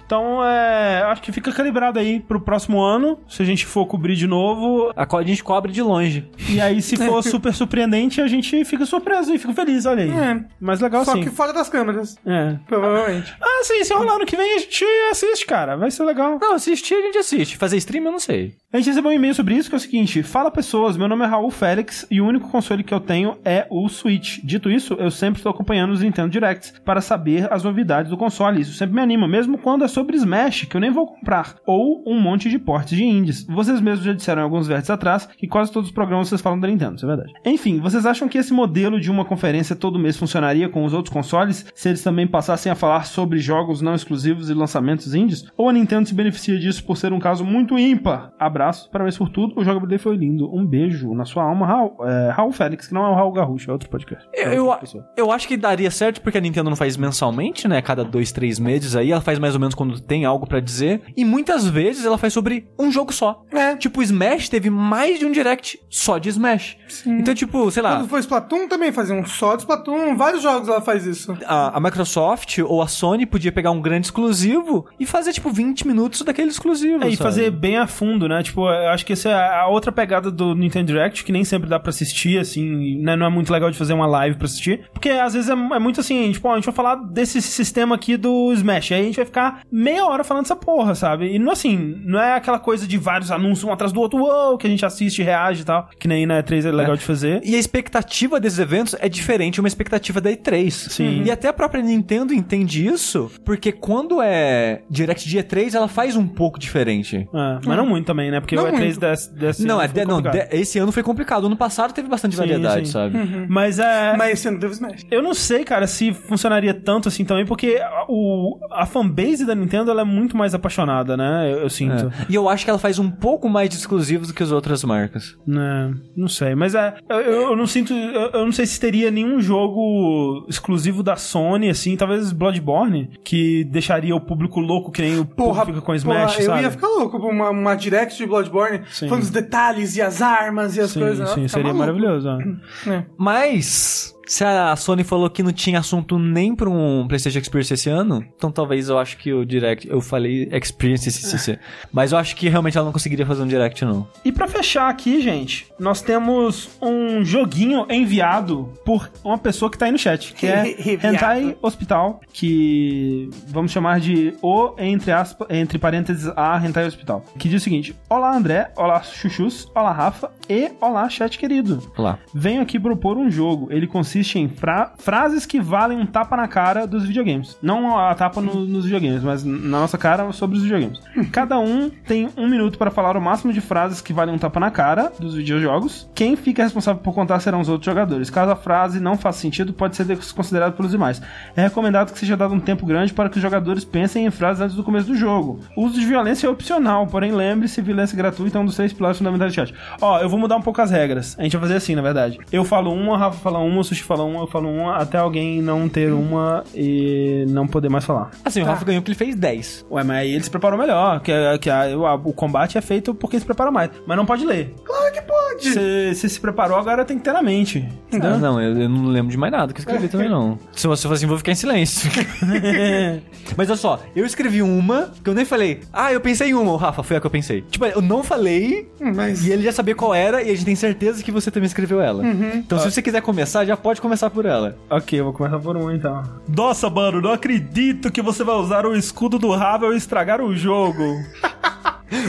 Então, é, acho que fica calibrado aí pro próximo ano, se a gente for cobrir de novo. A, co- a gente cobre de longe. E aí, se for super surpreendente, a gente fica surpreso e fica feliz, olha aí. É. Mas legal Só sim. que fora das câmeras, É. provavelmente. Ah, sim, se rolar ano que vem, a gente assiste, cara. Vai ser legal. Não, assistir a gente assiste. Fazer stream eu não sei. A gente recebeu um e-mail sobre isso que é o seguinte: Fala pessoas, meu nome é Raul Félix e o único console que eu tenho é o Switch. Dito isso, eu sempre estou acompanhando os Nintendo Directs para saber as novidades do console. Isso sempre me anima, mesmo quando é sobre Smash, que eu nem vou comprar, ou um monte de portes de indies. Vocês mesmos já disseram alguns vértices atrás que quase todos os programas vocês falam da Nintendo, isso é verdade. Enfim, vocês acham que esse modelo de uma conferência todo mês funcionaria com os outros consoles se eles também passassem a falar sobre jogos não exclusivos e lançamentos indies? Ou a Nintendo se beneficia disso por ser um caso muito ímpar? Abraço, parabéns por tudo, o jogabilidade foi lindo. Um beijo na sua alma, Raul, é, Raul Félix, que não é o Raul Garrucho, é outro podcast. É Eu, eu, eu acho que daria certo porque a Nintendo não faz mensalmente, né? Cada dois, três meses aí. Ela faz mais ou menos quando tem algo pra dizer. E muitas vezes ela faz sobre um jogo só. É. Tipo, o Smash teve mais de um direct só de Smash. Então, tipo, sei lá. Quando foi Splatoon também fazia um só de Splatoon. Vários jogos ela faz isso. A, a Microsoft ou a Sony podia pegar um grande exclusivo e fazer, tipo, 20 minutos daquele exclusivo. É, e fazer bem a fundo, né? Tipo, eu acho que essa é a outra pegada do Nintendo Direct, que nem sempre dá pra assistir, assim, né? Não é muito legal de fazer uma live pra assistir. Porque às vezes é, é muito assim, tipo, ó, a gente vai falar desse sistema aqui do Smash. Aí a gente vai ficar meia hora falando dessa porra, sabe? E não assim, não é aquela coisa de vários anúncios um atrás do outro, uou, que a gente assiste, reage e tal. Que nem na E3 é legal de fazer. E a expectativa desses eventos é diferente de uma expectativa da E3. Sim. E até a própria Nintendo entende isso, porque quando é Direct de E3, ela faz um pouco diferente. É, mas não muito também, né? Porque Não o E3 muito. desse, desse não, é, não de- esse ano foi complicado. Ano passado teve bastante Sim, variedade, sim. sabe? Mas é. Mas esse ano teve Smash. Eu não sei, cara, se funcionaria tanto assim também, porque a- o, a fanbase da Nintendo ela é muito mais apaixonada, né? Eu, eu sinto. É. E eu acho que ela faz um pouco mais de exclusivos do que as outras marcas. Né, não sei, mas é. Eu, eu não sinto. Eu, eu não sei se teria nenhum jogo exclusivo da Sony, assim, talvez Bloodborne, que deixaria o público louco que nem o Porra, público fica com Smash, porra, eu sabe? ia ficar louco por uma, uma direct de Bloodborne, Sim. falando dos detalhes e as armas e as Sim, coisas. Ia sim, ficar seria maluco. maravilhoso. ó. É. Mas Se a Sony falou que não tinha assunto nem pra um PlayStation Experience esse ano, então talvez eu acho que o Direct. Eu falei Experience esse, mas eu acho que realmente ela não conseguiria fazer um Direct, não. E pra fechar aqui, gente, nós temos um joguinho enviado por uma pessoa que tá aí no chat, que é. Hentai Hospital, que vamos chamar de o, entre, aspas, entre parênteses, a Hentai Hospital. Que diz o seguinte: Olá, André, olá, Chuchus, olá, Rafa e olá, chat querido. Olá. Venho aqui propor um jogo. Ele consiste em fra- frases que valem um tapa na cara dos videogames. Não a tapa no- nos videogames, mas na nossa cara sobre os videogames. Cada um tem um minuto para falar o máximo de frases que valem um tapa na cara dos videojogos. Quem fica responsável por contar serão os outros jogadores. Caso a frase não faça sentido, pode ser desconsiderado pelos demais. É recomendado que seja dado um tempo grande para que os jogadores pensem em frases antes do começo do jogo. O uso de violência é opcional, porém lembre-se, violência gratuita é um dos três pilares fundamentais do chat. Ó, eu vou mudar um pouco as regras. A gente vai fazer assim, na verdade. Eu falo uma, o Rafa fala uma, o Sushi fala uma, eu falo uma, até alguém não ter uma e não poder mais falar. Assim, o Rafa ganhou porque ele fez 10. Ué, mas aí ele se preparou melhor, que, que a- o, a- o combate é feito por quem se prepara mais. Mas não pode ler. Claro que pode. Você se preparou, agora tem que ter na mente. Ah, não, eu, eu não lembro de mais nada que eu escrevi também, não. Se você for assim, vou ficar em silêncio. Mas olha só, eu escrevi uma que eu nem falei, ah, eu pensei em uma, o Rafa, foi a que eu pensei. Tipo, eu não falei, Mas e ele já sabia qual era, e a gente tem certeza que você também escreveu ela. Então, se você quiser começar, já pode começar por ela. Ok, eu vou começar por um então. Nossa, mano, não acredito que você vai usar o escudo do Ravel e estragar o jogo.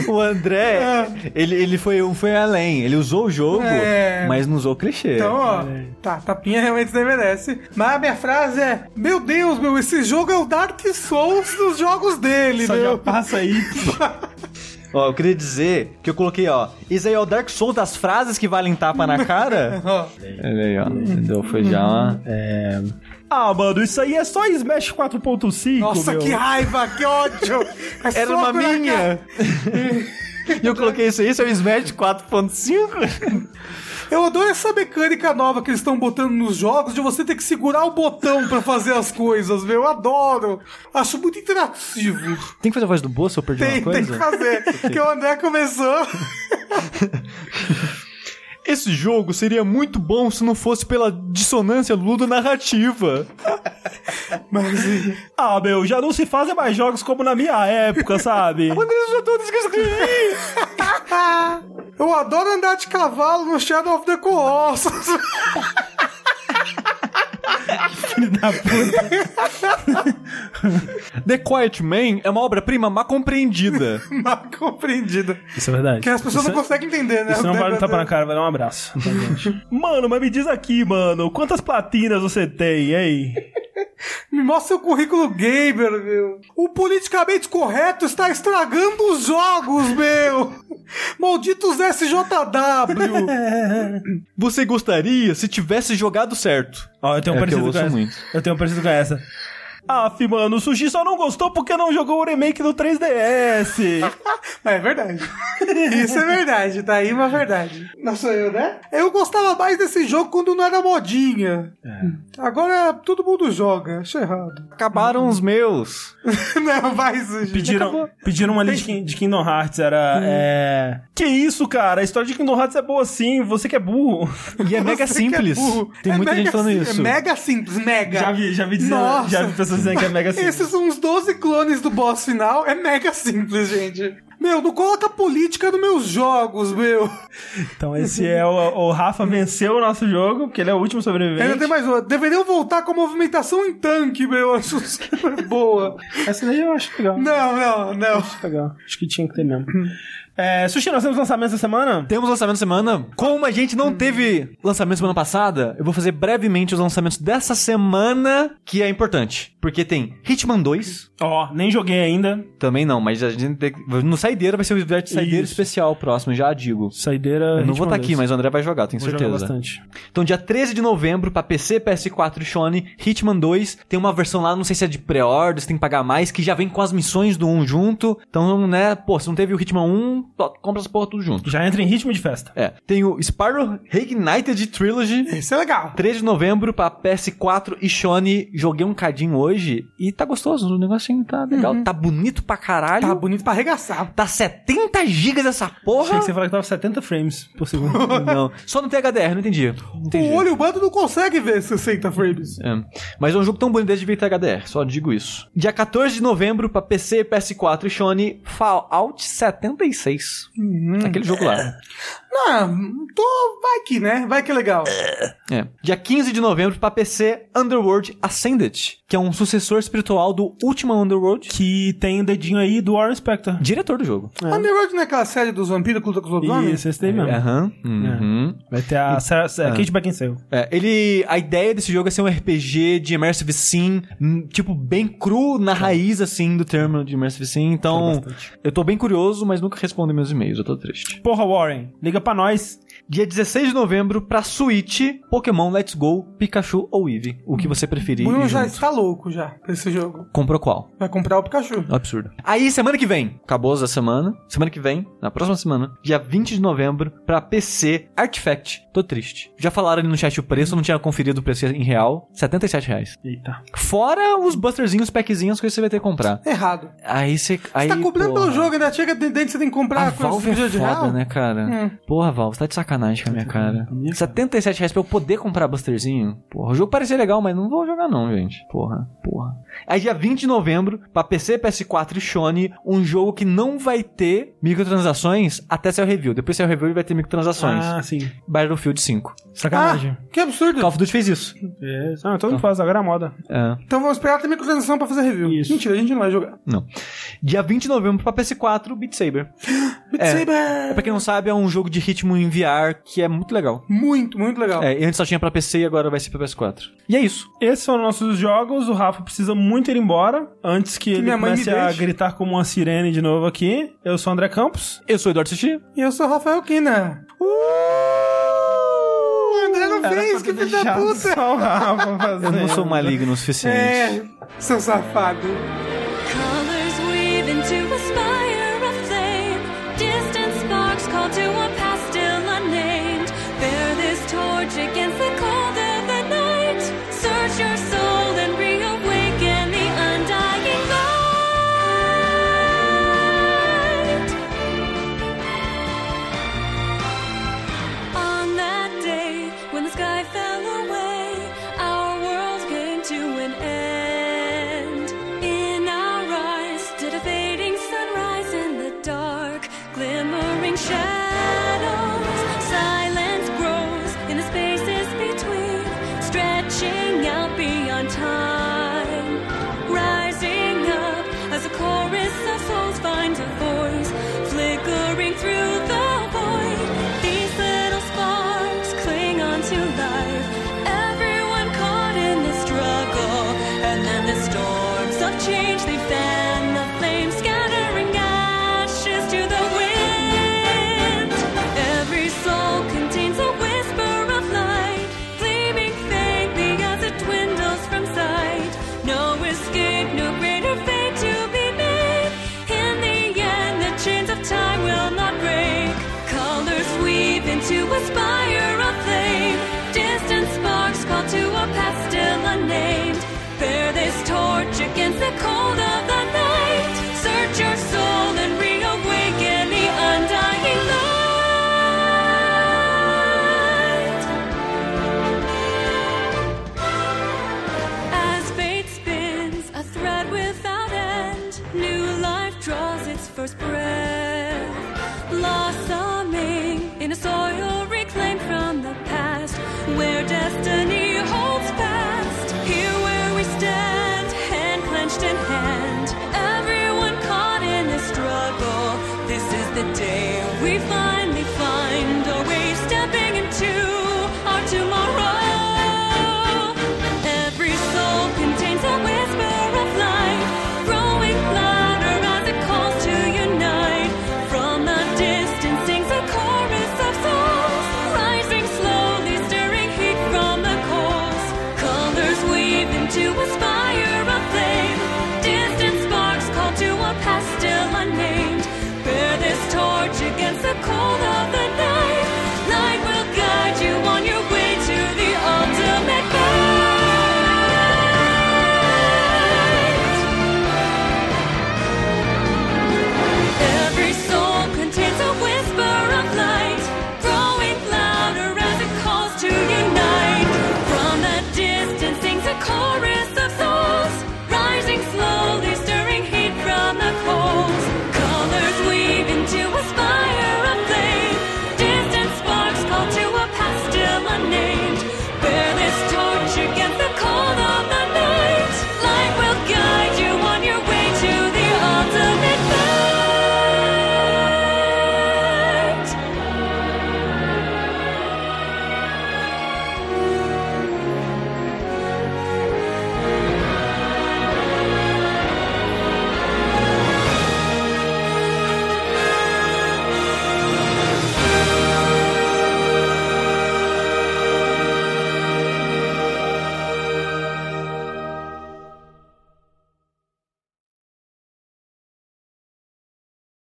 O André, ele, ele foi, foi além. Ele usou o jogo, É. mas não usou o clichê. Então, ó, tá, tapinha realmente você merece. Mas a minha frase é: Meu Deus, meu, esse jogo é o Dark Souls dos jogos dele, Só já meu. passa aí. Ó, eu queria dizer que eu coloquei, ó, isso aí é o Dark Souls das frases que valem tapa na cara. Ó, Olha aí, ó, entendeu? Foi já uma... Ah, mano, isso aí é só Smash 4.5, Nossa, meu. que raiva, que ódio! É Era uma minha. e eu coloquei isso aí, isso é o Smash 4.5? Eu adoro essa mecânica nova que eles estão botando nos jogos de você ter que segurar o botão pra fazer as coisas, meu. Eu adoro. Acho muito interativo. Tem que fazer a voz do boss se eu perdi Tem, uma tem coisa? que fazer. Porque o André começou. Esse jogo seria muito bom se não fosse pela dissonância ludonarrativa. Mas. Ah, meu, já não se fazem mais jogos como na minha época, sabe? Mano, eles já todos que eu escrevi. Eu adoro andar de cavalo no Shadow of the Colossus. da puta. The Quiet Man é uma obra-prima mal compreendida. Mal compreendida. Isso é verdade. Que as pessoas isso não conseguem entender, né? Isso não vale um tapa na cara, vai dar um abraço. mano, mas me diz aqui, mano, quantas platinas você tem, hein? Me mostra seu currículo gamer, meu. O politicamente correto está estragando os jogos, meu. Malditos SJW. Você gostaria se tivesse jogado certo? Ó, eu tenho um É que eu ouço muito. Eu tenho um parecido com essa. Fi, mano, o Sushi só não gostou porque não jogou o remake do 3DS. É verdade. Isso é verdade, tá aí uma verdade. Não sou eu, né? Eu gostava mais desse jogo quando não era modinha. Agora todo mundo joga. Acho errado. Acabaram os meus. não, vai gente. Pediram, pediram uma lista de Kingdom Hearts, era... É... Que isso, cara? A história de Kingdom Hearts é boa sim, você que é burro. E é mega Você que é simples. burro. Tem É muita mega gente falando sim- isso. É mega simples, mega. Já vi, já vi dizendo, Nossa. já vi pessoas dizendo que é mega simples. Esses são uns 12 clones do boss final. É mega simples, gente. Meu, não coloca política nos meus jogos, meu. Então esse é o, o Rafa venceu o nosso jogo, porque ele é o último sobrevivente. Ainda tem mais uma. Deveriam voltar com a movimentação em tanque, meu. Acho super boa. Essa daí eu acho legal. Não, não, não. Legal. Acho que tinha que ter mesmo. É, Sushi, nós temos lançamento essa semana? Temos lançamento da semana. Como a gente não teve lançamento semana passada, eu vou fazer brevemente os lançamentos dessa semana, que é importante. Porque tem Hitman 2, Ó, nem joguei ainda. também não, mas a gente tem... no Saideira vai ser o Vert Saideira Isso. especial próximo, já digo. Saideira. Eu não vou Hitman estar aqui, 2. mas o André vai jogar, tenho Vou jogar certeza. bastante. Então, dia 13 de novembro, pra PC, PS4 e Sony, Hitman 2. Tem uma versão lá, não sei se é de pré-order, se tem que pagar mais, que já vem com as missões do 1 junto. Então, né, pô, se não teve o Hitman 1, compra essa porra tudo junto. Já entra em ritmo de festa. É. Tem o Spyro Reignited Trilogy. Esse é legal. 3 de novembro pra PS4 e Sony. Joguei um cadinho hoje e tá gostoso. O negocinho tá legal. Tá bonito pra caralho. Tá Tá, bonito pra arregaçar. 70 gigas essa Achei porra. que você falou que tava 70 frames por segundo. Não. Só não tem HDR, não entendi. Não entendi. O olho humano não consegue ver 60 frames. É. Mas é um jogo tão bonito desde devia ter HDR, só digo isso. Dia 14 de novembro pra PC, PS4 e Sony, Fallout 76. Aquele jogo lá. Não, tô. Vai que, né? Vai que é legal. É. Dia 15 de novembro pra PC, Underworld Ascended, que é um sucessor espiritual do último Underworld. que tem o dedinho aí do Warren Spector. Diretor do jogo. Underworld não é aquela série dos vampiros que luta com os lobisomens? Isso, esse daí mesmo. Aham. Uhum. Vai ter a Sarah, a Kate Beckinsale. É, ele. A ideia desse jogo é ser um RPG de Immersive Sim, hum, tipo, bem cru na raiz, assim, do termo de Immersive Sim. Então, eu tô bem curioso, mas nunca respondo meus e-mails, eu tô triste. Porra, Warren, liga pra nós. Dia 16 de novembro, pra Switch, Pokémon Let's Go, Pikachu ou Eevee. O que você preferir. O Bruno já está louco já pra esse jogo. Comprou qual? Vai comprar o Pikachu. Absurdo. Aí, semana que vem, acabou essa semana. Semana que vem, na próxima semana, dia 20 de novembro, pra PC, Artifact. Tô triste. Já falaram ali no chat o preço, eu não tinha conferido o preço em real. 77 reais. Eita. Fora os busterzinhos, packzinhos, coisas que você vai ter que comprar. Errado. Aí você. Aí, Você tá cobrando porra, pelo jogo, ainda chega dentro que você tem que comprar A com Valve é esse de foda, real. né, cara? Hum. Porra, Valve, você tá de sacanagem com a minha cara. 77 reais pra eu poder comprar Busterzinho? Porra, o jogo parecia legal, mas não vou jogar não, gente. Porra, porra. Aí dia 20 de novembro, pra PC, PS4 e Sony, um jogo que não vai ter microtransações até sair o review. Depois sair o review ele vai ter microtransações. Ah, sim. Battlefield 5. Sacanagem. Ah, que absurdo. Call of Duty fez isso. É, não, todo mundo faz, agora é a moda. É. Então vamos esperar ter microtransação pra fazer review. Isso. Mentira, a gente não vai jogar. Não. Dia 20 de novembro pra PS4, Beat Saber. Beat É. Saber! Pra quem não sabe, é um jogo de ritmo em VR que é muito legal. Muito, muito legal. É, e antes só tinha pra PC e agora vai ser pra PS4. E é isso. Esses são nossos jogos. O Rafa precisa muito ir embora antes que ele minha mãe me comece a gritar como uma sirene de novo aqui. Eu sou o André Campos. Eu sou o Eduardo Sushi. E eu sou o Rafael Kina. Uh! O André não fez, que filho da puta! Só o Rafa fazendo. Eu não sou maligno o suficiente. É, seu safado. change they've.